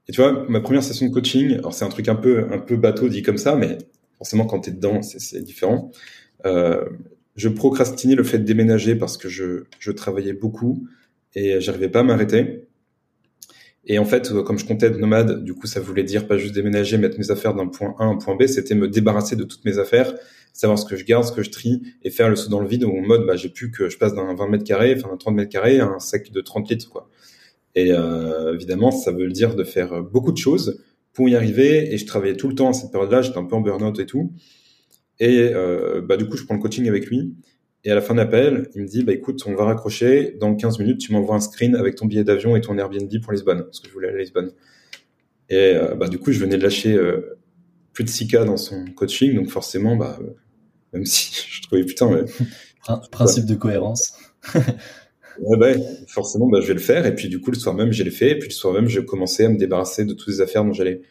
B: Et tu vois, ma première session de coaching, alors c'est un truc un peu un peu bateau dit comme ça, mais forcément quand tu es dedans, c'est différent. Euh, je procrastinais le fait de déménager parce que je, je travaillais beaucoup et j'arrivais pas à m'arrêter. Et en fait, comme je comptais être nomade, du coup, ça voulait dire pas juste déménager, mettre mes affaires d'un point A à un point B, c'était me débarrasser de toutes mes affaires, savoir ce que je garde, ce que je trie, et faire le saut dans le vide en mode, bah, j'ai plus que je passe d'un 20 mètres carrés, enfin d'un 30 mètres carrés à un sac de 30 litres, quoi. Et euh, évidemment, ça veut dire de faire beaucoup de choses pour y arriver. Et je travaillais tout le temps à cette période-là, j'étais un peu en burn-out et tout. Et euh, bah, du coup, je prends le coaching avec lui. Et à la fin de l'appel, il me dit, bah écoute, on va raccrocher. Dans 15 minutes, tu m'envoies un screen avec ton billet d'avion et ton Airbnb pour Lisbonne, parce que je voulais aller à Lisbonne. Et euh, bah du coup, je venais de lâcher euh, plus de 6K dans son coaching, donc forcément, bah euh, même si je trouvais putain. Mais,
A: Principe de cohérence.
B: ouais, bah, forcément, bah, je vais le faire. Et puis du coup, le soir même, j'ai le fait. Et puis le soir même, j'ai commencé à me débarrasser de toutes les affaires dont j'allais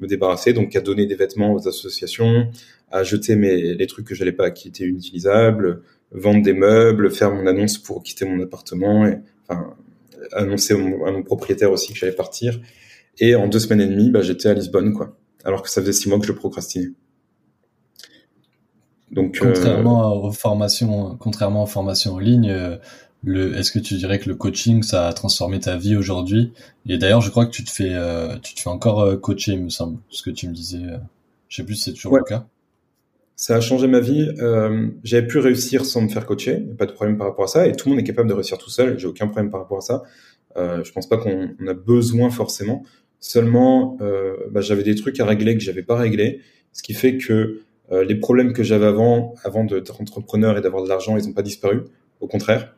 B: me débarrasser, donc à donner des vêtements aux associations, à jeter mes, les trucs que j'allais pas, qui étaient inutilisables, vendre des meubles, faire mon annonce pour quitter mon appartement, et, enfin, annoncer à mon, propriétaire aussi que j'allais partir. Et en deux semaines et demie, bah, j'étais à Lisbonne, quoi. Alors que ça faisait six mois que je procrastinais.
A: Donc, contrairement euh, aux formations, contrairement aux formations en ligne, euh, le, est-ce que tu dirais que le coaching ça a transformé ta vie aujourd'hui? Et d'ailleurs, je crois que tu te fais, euh, tu te fais encore coacher, il me semble, ce que tu me disais. je sais plus si c'est toujours le cas
B: ça a changé ma vie. Euh, j'avais pu réussir sans me faire coacher, pas de problème par rapport à ça, et tout le monde est capable de réussir tout seul. J'ai aucun problème par rapport à ça. Euh, je pense pas qu'on a besoin forcément. Seulement, euh, bah, j'avais des trucs à régler que j'avais pas réglés, ce qui fait que euh, les problèmes que j'avais avant, avant d'être entrepreneur et d'avoir de l'argent, ils ont pas disparu. Au contraire.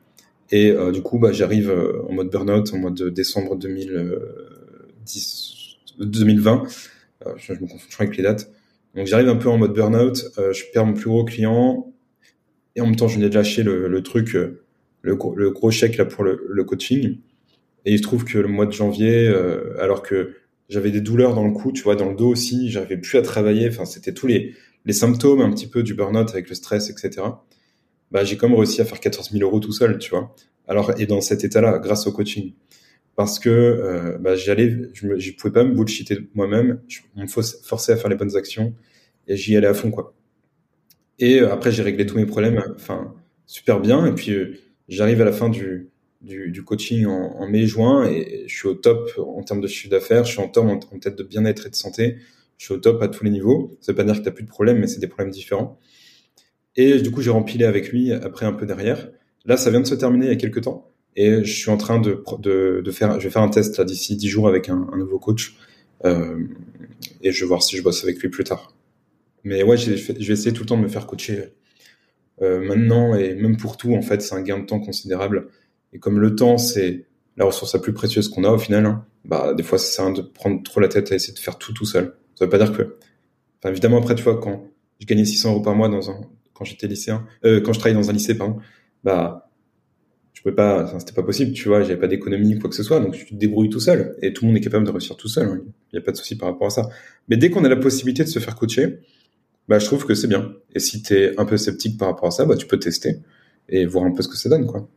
B: Et euh, du coup, bah, j'arrive euh, en mode burn-out, en mode décembre 2010, 2020. je, je me confonds avec les dates. Donc j'arrive un peu en mode burn-out, euh, je perds mon plus gros client et en même temps je venais de lâcher le, truc, euh, le, gros chèque là pour le, coaching. Et il se trouve que le mois de janvier, euh, alors que j'avais des douleurs dans le cou, tu vois, dans le dos aussi, j'arrivais plus à travailler. Enfin, c'était tous les, les symptômes un petit peu du burn-out avec le stress, etc. Bah, j'ai quand même réussi à faire 14 000 euros tout seul, tu vois. Alors, et dans cet état-là, grâce au coaching parce que euh, bah, j'allais, je, ne pouvais pas me bullshiter moi-même. On me forçait à faire les bonnes actions. et j'y allais à fond, quoi. Et après, j'ai réglé tous mes problèmes, enfin, super bien. Et puis, j'arrive à la fin du, du, coaching en, mai-juin et je suis au top en termes de chiffre d'affaires, je suis en top en, tête de bien-être et de santé, je suis au top à tous les niveaux. Ça veut pas dire que tu n'as plus de problèmes, mais c'est des problèmes différents. Et du coup, j'ai rempilé avec lui après un peu derrière. Là, ça vient de se terminer il y a quelques temps. Et je suis en train de, de, faire, je vais faire un test d'ici 10 jours avec un, nouveau coach. Euh, et je vais voir si je bosse avec lui plus tard. Mais ouais, je vais essayer tout le temps de me faire coacher euh, maintenant et même pour tout, en fait, c'est un gain de temps considérable. Et comme le temps, c'est la ressource la plus précieuse qu'on a au final, hein, bah, des fois, ça sert à rien de prendre trop la tête à essayer de faire tout tout seul. Ça veut pas dire que, enfin, évidemment, après, tu vois, quand je gagnais 600 euros par mois dans un, quand j'étais lycéen, euh, quand je travaillais dans un lycée, pardon, bah, je pouvais pas, c'était pas possible, tu vois, j'avais pas d'économie, quoi que ce soit, donc tu te débrouilles tout seul. Et tout le monde est capable de réussir tout seul. Il hein. n'y a pas de souci par rapport à ça. Mais dès qu'on a la possibilité de se faire coacher, bah, je trouve que c'est bien. Et si tu es un peu sceptique par rapport à ça, bah, tu peux tester et voir un peu ce que ça donne, quoi.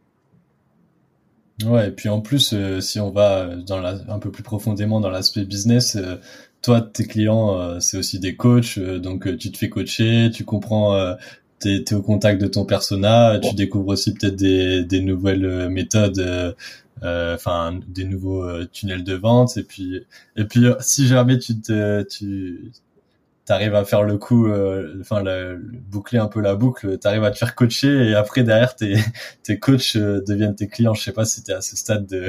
A: Ouais, et puis en plus, euh, si on va un peu plus profondément dans l'aspect business, euh, toi, tes clients, c'est aussi des coachs, donc tu te fais coacher, tu comprends, t'es es au contact de ton persona, tu découvres aussi peut-être des, des nouvelles méthodes, enfin des nouveaux tunnels de vente, et puis et puis si jamais tu te tu t'arrives à faire le coup, euh, enfin boucler un peu la boucle, t'arrives à te faire coacher et après derrière tes tes coachs euh, deviennent tes clients. Je sais pas si t'es à ce stade de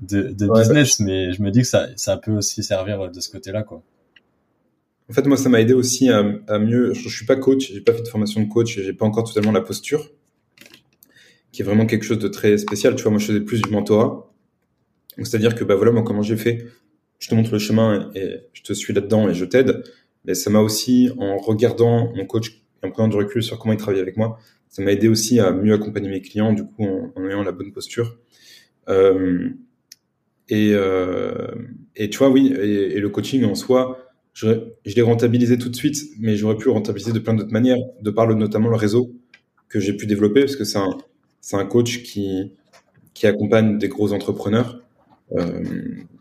A: de, de business, mais je me dis que ça ça peut aussi servir de ce côté-là quoi.
B: En fait, moi, ça m'a aidé aussi à, mieux. Je, suis pas coach, j'ai pas fait de formation de coach, j'ai pas encore totalement la posture, qui est vraiment quelque chose de très spécial. Tu vois, moi, je faisais plus du mentorat. C'est-à-dire que, bah voilà, moi, comment j'ai fait, je te montre le chemin et je te suis là-dedans et je t'aide. Mais ça m'a aussi, en regardant mon coach et en prenant du recul sur comment il travaille avec moi, ça m'a aidé aussi à mieux accompagner mes clients, du coup, en, ayant la bonne posture. Euh, et, euh, et tu vois, oui, et, le coaching en soi, je, l'ai rentabilisé tout de suite, mais j'aurais pu le rentabiliser de plein d'autres manières, de par le, notamment le réseau que j'ai pu développer, parce que c'est un, coach qui, qui accompagne des gros entrepreneurs, euh,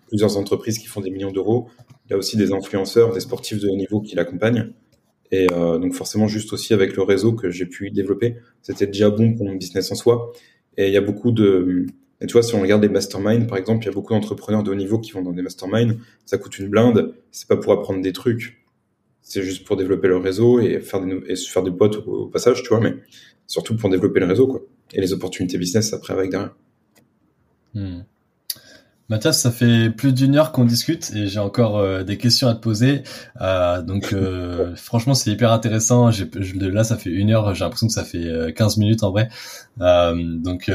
B: plusieurs entreprises qui font des millions d'euros, il y a aussi des influenceurs, des sportifs de haut niveau qui l'accompagnent. Et euh, donc forcément, juste aussi avec le réseau que j'ai pu développer, c'était déjà bon pour mon business en soi. Et il y a beaucoup de... Et tu vois, si on regarde les masterminds, par exemple, il y a beaucoup d'entrepreneurs de haut niveau qui vont dans des masterminds. Ça coûte une blinde. C'est pas pour apprendre des trucs. C'est juste pour développer leur réseau et faire des, et se faire des potes au, passage, tu vois, mais surtout pour développer le réseau, quoi. Et les opportunités business après avec derrière.
A: Hmm. Mathias, ça fait plus d'une heure qu'on discute et j'ai encore euh, des questions à te poser. Euh, donc euh, franchement, c'est hyper intéressant. J'ai, là, ça fait une heure. J'ai l'impression que ça fait 15 minutes en vrai. donc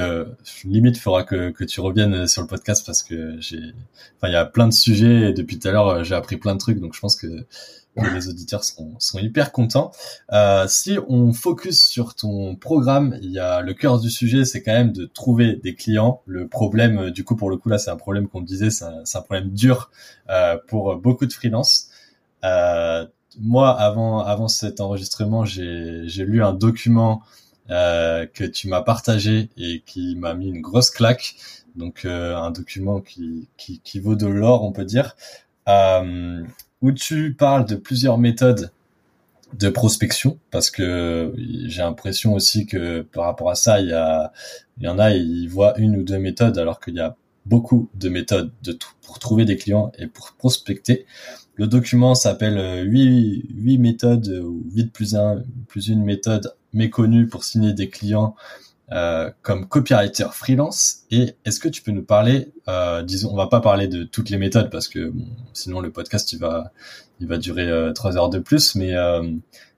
A: limite, il faudra que, que tu reviennes sur le podcast parce que j'ai, enfin, il y a plein de sujets et depuis tout à l'heure, j'ai appris plein de trucs. Donc je pense que les auditeurs sont, sont hyper contents. Euh, si on focus sur ton programme, il y a le cœur du sujet, c'est quand même de trouver des clients. Le problème, euh, du coup, pour le coup là, c'est un problème qu'on disait, c'est un, problème dur euh, pour beaucoup de freelance. Euh, moi, avant avant cet enregistrement, j'ai lu un document que tu m'as partagé et qui m'a mis une grosse claque. Donc un document qui, qui, vaut de l'or, on peut dire. Où tu parles de plusieurs méthodes de prospection parce que j'ai l'impression aussi que par rapport à ça il y a il y en a ils voient une ou deux méthodes alors qu'il y a beaucoup de méthodes de pour trouver des clients et pour prospecter. Le document s'appelle 8, 8 méthodes ou 8 plus 1 plus une méthode méconnue pour signer des clients euh, comme copywriter freelance. Et est-ce que tu peux nous parler, euh, disons, on va pas parler de toutes les méthodes parce que sinon le podcast il va il va durer euh, trois heures de plus. Mais euh,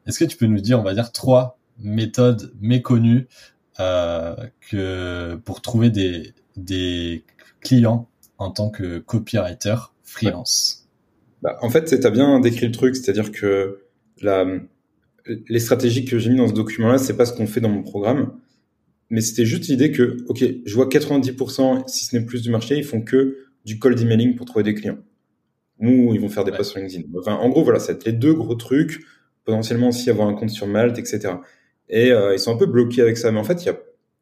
A: est-ce que tu peux nous dire, on va dire trois méthodes méconnues que pour trouver des des clients en tant que copywriter freelance?
B: Bah, en fait, tu as bien décrit le truc, c'est-à-dire que la, les stratégies que j'ai mis dans ce document-là, c'est pas ce qu'on fait dans mon programme mais c'était juste l'idée que, ok, je vois 90%, si ce n'est plus du marché, ils font que du cold emailing pour trouver des clients. Ou ils vont faire des posts sur LinkedIn. Enfin, en gros, voilà, c'est les deux gros trucs. Potentiellement aussi avoir un compte sur Malte, etc. Et euh, ils sont un peu bloqués avec ça. Mais en fait, il y a,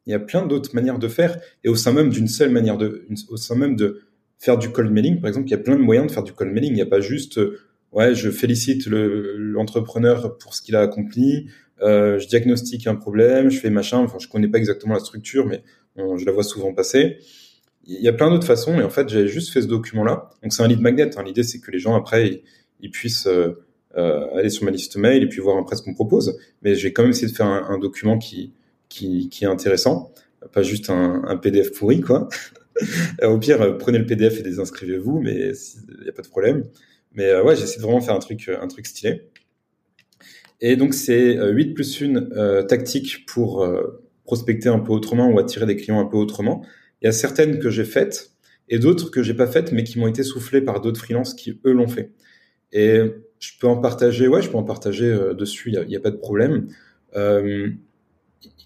B: y a plein d'autres manières de faire. Et au sein même d'une seule manière de, au sein même de faire du cold mailing, par exemple, il y a plein de moyens de faire du cold mailing. Il n'y a pas juste, ouais, je félicite l'entrepreneur pour ce qu'il a accompli, euh, je diagnostique un problème, je fais machin. Enfin, je connais pas exactement la structure, mais je la vois souvent passer. Il y a plein d'autres façons, et en fait, j'avais juste fait ce document-là. Donc, c'est un lead magnet. Hein. L'idée, c'est que les gens après, ils, puissent euh, euh, aller sur ma liste mail et puis voir après ce qu'on propose. Mais j'ai quand même essayé de faire un, document qui, qui, qui est intéressant, pas juste un, un PDF pourri, quoi. Au pire, prenez le PDF et désinscrivez-vous, mais il n'y a pas de problème. Mais euh, ouais, j'essaie de vraiment faire un truc, un truc stylé. Et donc, c'est 8 euh, plus 1 euh, tactique pour prospecter un peu autrement ou attirer des clients un peu autrement. Il y a certaines que j'ai faites et d'autres que j'ai pas faites, mais qui m'ont été soufflées par d'autres freelances qui, eux, l'ont fait. Et je peux en partager, ouais, je peux en partager dessus, il n'y a, a, pas de problème. Il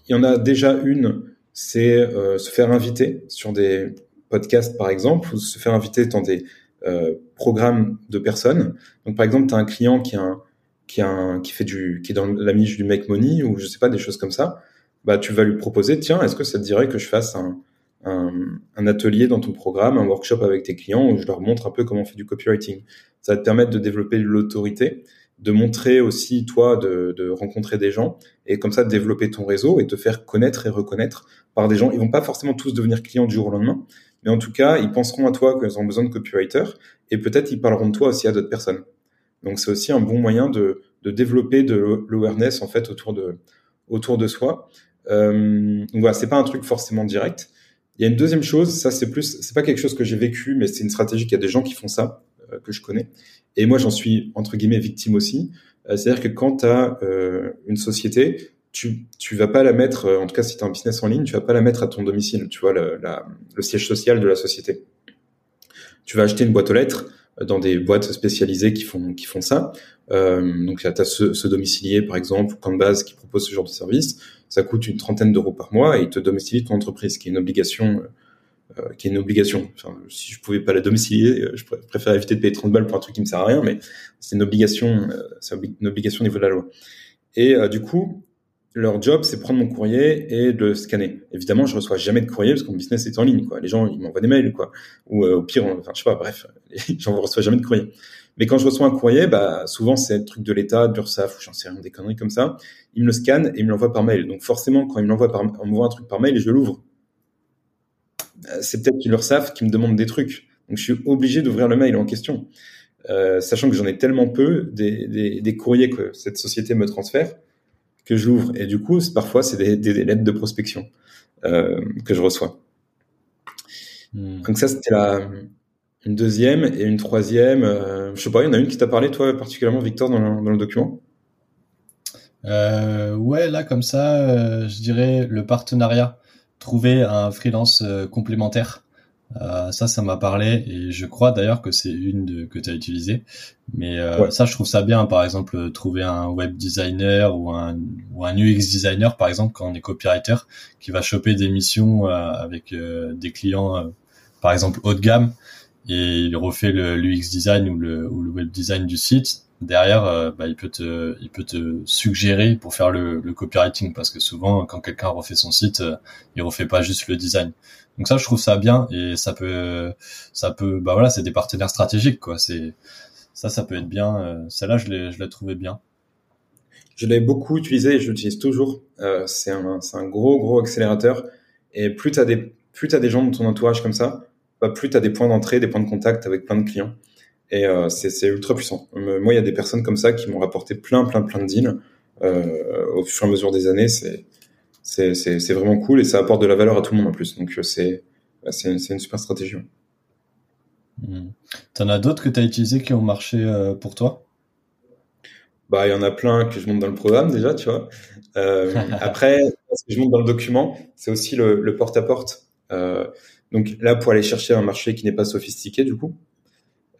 B: y en a déjà une, c'est se faire inviter sur des podcasts, par exemple, ou se faire inviter dans des euh, programme de personnes. Donc par exemple, tu as un client qui a un, qui a un, qui fait du qui est dans la niche du make money ou je sais pas des choses comme ça, bah tu vas lui proposer tiens, est-ce que ça te dirait que je fasse un, un, un, atelier dans ton programme, un workshop avec tes clients où je leur montre un peu comment on fait du copywriting? Ça va te permettre de développer l'autorité, de montrer aussi toi de, de, rencontrer des gens et comme ça de développer ton réseau et te faire connaître et reconnaître par des gens. Ils vont pas forcément tous devenir clients du jour au lendemain, mais en tout cas, ils penseront à toi qu'ils ont besoin de copywriter et peut-être ils parleront de toi aussi à d'autres personnes. Donc c'est aussi un bon moyen de, de développer de l'awareness en fait autour de autour de soi. Euh, donc voilà, c'est pas un truc forcément direct. Il y a une deuxième chose, ça c'est plus, c'est pas quelque chose que j'ai vécu, mais c'est une stratégie qu'il y a des gens qui font ça euh, que je connais. Et moi j'en suis entre guillemets victime aussi. Euh, c'est-à-dire que quand tu as euh, une société, tu tu vas pas la mettre, en tout cas si tu un business en ligne, tu vas pas la mettre à ton domicile, tu vois le, la, le siège social de la société. Tu vas acheter une boîte aux lettres dans des boîtes spécialisées qui font qui font ça. Euh, donc tu as ce, ce, domicilier par exemple, base qui propose ce genre de service. Ça coûte une trentaine d'euros par mois et il te domicilie ton entreprise, qui est une obligation. Euh, qui est une obligation. Enfin, si je pouvais pas la domicilier, je préfère éviter de payer 30 balles pour un truc qui me sert à rien, mais c'est une obligation, c'est une obligation au niveau de la loi. Et du coup, leur job, c'est prendre mon courrier et de le scanner. Évidemment, je reçois jamais de courrier parce que mon business est en ligne. Les gens, ils m'envoient des mails. Ou euh, au pire, enfin, je sais pas, bref, j'en reçois jamais de courrier. Mais quand je reçois un courrier, bah, souvent, c'est un truc de l'État, de l'URSSAF, ou j'en sais rien, des conneries comme ça. Ils me le scannent et ils me l'envoient par mail. Donc, forcément, quand ils me l'envoient on m'envoie un truc par mail et je l'ouvre. Euh, c'est peut-être l'URSSAF qui me demande des trucs. Donc, je suis obligé d'ouvrir le mail en question. Euh, sachant que j'en ai tellement peu des courriers que cette société me transfère que j'ouvre. Et du coup, parfois, c'est des, des, lettres de prospection euh, que je reçois. Hmm. Donc ça, c'était la une deuxième et une troisième. Euh, je sais pas, il y en a une qui t'a parlé, toi, particulièrement, Victor, dans le, dans le document?
A: Euh, Ouais, là, comme ça, euh, je dirais le partenariat. Trouver un freelance complémentaire euh, ça, ça m'a parlé et je crois d'ailleurs que c'est une de, que tu as utilisée. Mais euh, ça, je trouve ça bien. Par exemple, trouver un web designer ou un, ou un UX designer, par exemple, quand on est copywriter, qui va choper des missions euh, avec des clients, par exemple, haut de gamme, et il refait le l'UX design ou le, ou le web design du site. Derrière, bah, il peut te, il peut te suggérer pour faire le, le copywriting parce que souvent, quand quelqu'un refait son site, il refait pas juste le design. Donc ça, je trouve ça bien et ça peut, ça peut, bah voilà, c'est des partenaires stratégiques, quoi. C'est ça, ça peut être bien. Euh, celle-là, je l'ai, je l'ai trouvé bien.
B: Je l'ai beaucoup utilisé et je l'utilise toujours. Euh, c'est un, c'est un gros, gros accélérateur. Et plus t'as des, plus t'as des gens dans ton entourage comme ça, bah, plus t'as des points d'entrée, des points de contact avec plein de clients. Et euh, c'est, c'est ultra puissant. Moi, il y a des personnes comme ça qui m'ont rapporté plein, plein, plein de deals euh, au fur et à mesure des années. C'est c'est vraiment cool et ça apporte de la valeur à tout le monde en plus. Donc euh, c'est c'est une super stratégie.
A: Hmm. T'en as d'autres que tu as utilisés qui ont marché euh, pour toi?
B: Bah il y en a plein que je monte dans le programme déjà, tu vois. Euh, après, ce que je monte dans le document, c'est aussi le, porte-à-porte. Euh, donc là, pour aller chercher un marché qui n'est pas sophistiqué, du coup.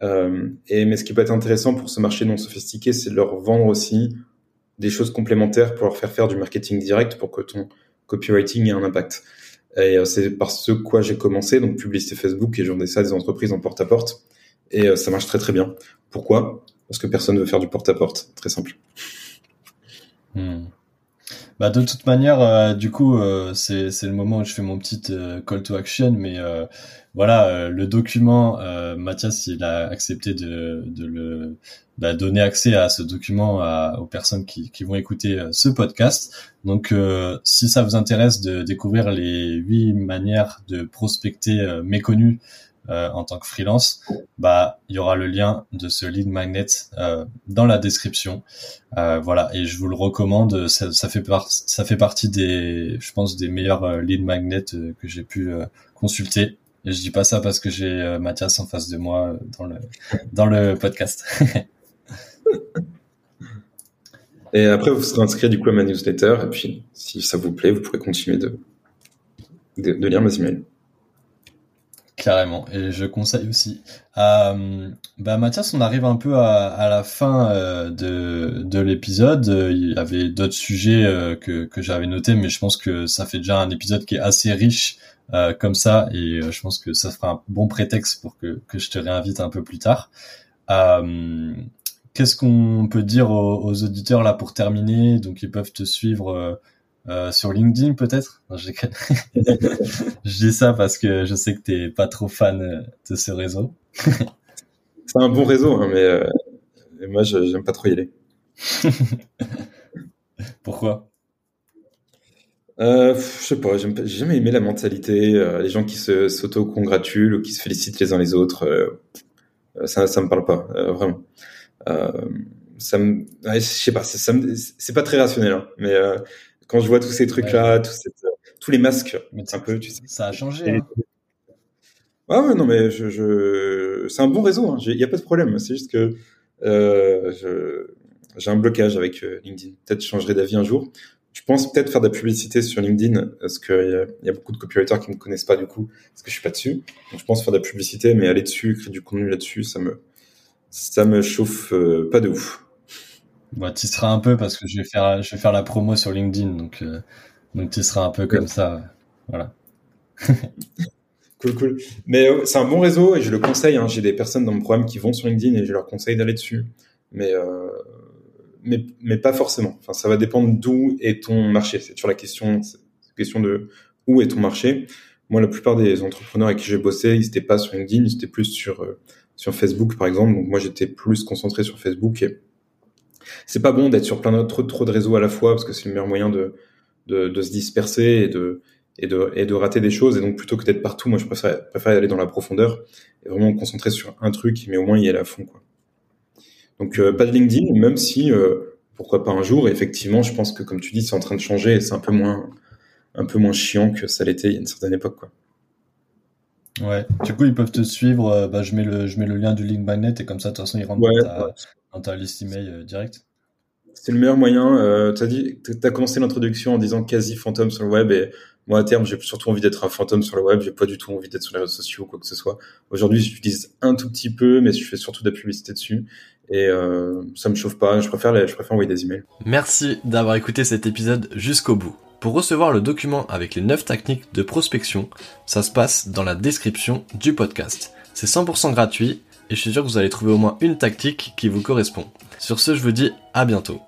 B: Et mais ce qui peut être intéressant pour ce marché non sophistiqué, c'est de leur vendre aussi des choses complémentaires pour leur faire faire du marketing direct pour que ton copywriting ait un impact. Et euh, c'est par ce quoi j'ai commencé, donc publicité Facebook, et ai ça des entreprises en porte-à-porte. Et euh, ça marche très très bien. Pourquoi? Parce que personne ne veut faire du porte-à-porte. Très simple.
A: Hmm. Bah de toute manière, euh, du coup, euh, c'est c'est le moment où je fais mon petit euh, call to action, mais voilà, le document, Mathias, il a accepté de de le bah, donner accès à ce document aux personnes qui qui vont écouter ce podcast. Donc, si ça vous intéresse de découvrir les huit manières de prospecter méconnues euh, en tant que freelance, bah il y aura le lien de ce lead magnet euh, dans la description. Euh, voilà, et je vous le recommande. Ça, ça fait ça fait partie des, je pense, des meilleurs lead magnets que j'ai pu consulter. Et je dis pas ça parce que j'ai Mathias en face de moi dans le dans le podcast.
B: et après, vous serez inscrit du coup à ma newsletter. Et puis, si ça vous plaît, vous pourrez continuer de, de lire mes emails.
A: Carrément, et je conseille aussi. Euh, bah Mathias, on arrive un peu à, la fin euh, de, de l'épisode. Il y avait d'autres sujets euh, que, que j'avais notés, mais je pense que ça fait déjà un épisode qui est assez riche euh, comme ça, et je pense que ça fera un bon prétexte pour que, que je te réinvite un peu plus tard. Qu'est-ce qu'on peut dire aux, aux, auditeurs là pour terminer? Donc ils peuvent te suivre euh, sur LinkedIn peut-être? Je, je dis ça parce que je sais que t'es pas trop fan euh, de ce réseau.
B: c'est un bon réseau, hein, mais, euh, moi j'aime pas trop y aller.
A: Pourquoi?
B: Euh, Je sais pas, j'ai jamais aimé la mentalité, les gens qui se s'auto-congratulent ou qui se félicitent les uns les autres. ça, ça me parle pas, vraiment. ça me, je sais pas, c'est pas très rationnel, hein, mais quand je vois tous ces trucs-là, tous, les masques, un peu, tu sais.
A: Ça a changé. Hein.
B: Ouais, non, mais je, c'est un bon réseau. Il hein. n'y a pas de problème. C'est juste que euh, j'ai un blocage avec euh, LinkedIn. Peut-être je changerai d'avis un jour. Je pense peut-être faire de la publicité sur LinkedIn parce qu'il y, y, a beaucoup de copywriters qui ne me connaissent pas du coup parce que je suis pas dessus. Donc je pense faire de la publicité, mais aller dessus, créer du contenu là-dessus, ça me ça me chauffe euh, pas de ouf.
A: Bah, tu seras un peu parce que je vais faire, je vais faire la promo sur LinkedIn, donc, euh, donc tu seras un peu comme ça, voilà.
B: cool, cool. Mais euh, c'est un bon réseau et je le conseille. Hein. J'ai des personnes dans mon programme qui vont sur LinkedIn et je leur conseille d'aller dessus. Mais, euh, mais, mais pas forcément. Enfin, ça va dépendre d'où est ton marché. C'est sur la question, question de où est ton marché. Moi, la plupart des entrepreneurs avec qui j'ai bossé, ils n'étaient pas sur LinkedIn, ils étaient plus sur, euh, sur Facebook, par exemple. Donc, moi, j'étais plus concentré sur Facebook et c'est pas bon d'être sur plein d'autres trop, de réseaux à la fois parce que c'est le meilleur moyen de, de, se disperser et de, et de, et de rater des choses. Et donc, plutôt que d'être partout, moi, je préfère, préfère aller dans la profondeur et vraiment me concentrer sur un truc, mais au moins y aller à fond, quoi. Donc, euh, pas de LinkedIn, même si, euh, pourquoi pas un jour. Et effectivement, je pense que, comme tu dis, c'est en train de changer et c'est un peu moins, un peu moins chiant que ça l'était il y a une certaine époque, quoi.
A: Ouais. Du coup, ils peuvent te suivre. Euh, bah, je mets le, je mets le lien du link magnet et comme ça, de toute façon, ils rentrent dans, ta, email euh, direct.
B: C'est le meilleur moyen. Euh, tu as dit, as commencé l'introduction en disant quasi fantôme sur le web et moi à terme, j'ai surtout envie d'être un fantôme sur le web. J'ai pas du tout envie d'être sur les réseaux sociaux ou quoi que ce soit. Aujourd'hui, j'utilise un tout petit peu, mais je fais surtout de la publicité dessus et euh, ça me chauffe pas. Je préfère, je préfère envoyer des emails.
A: Merci d'avoir écouté cet épisode jusqu'au bout. Pour recevoir le document avec les 9 techniques de prospection, ça se passe dans la description du podcast. C'est 100% gratuit et je suis sûr que vous allez trouver au moins une tactique qui vous correspond. Sur ce, je vous dis à bientôt.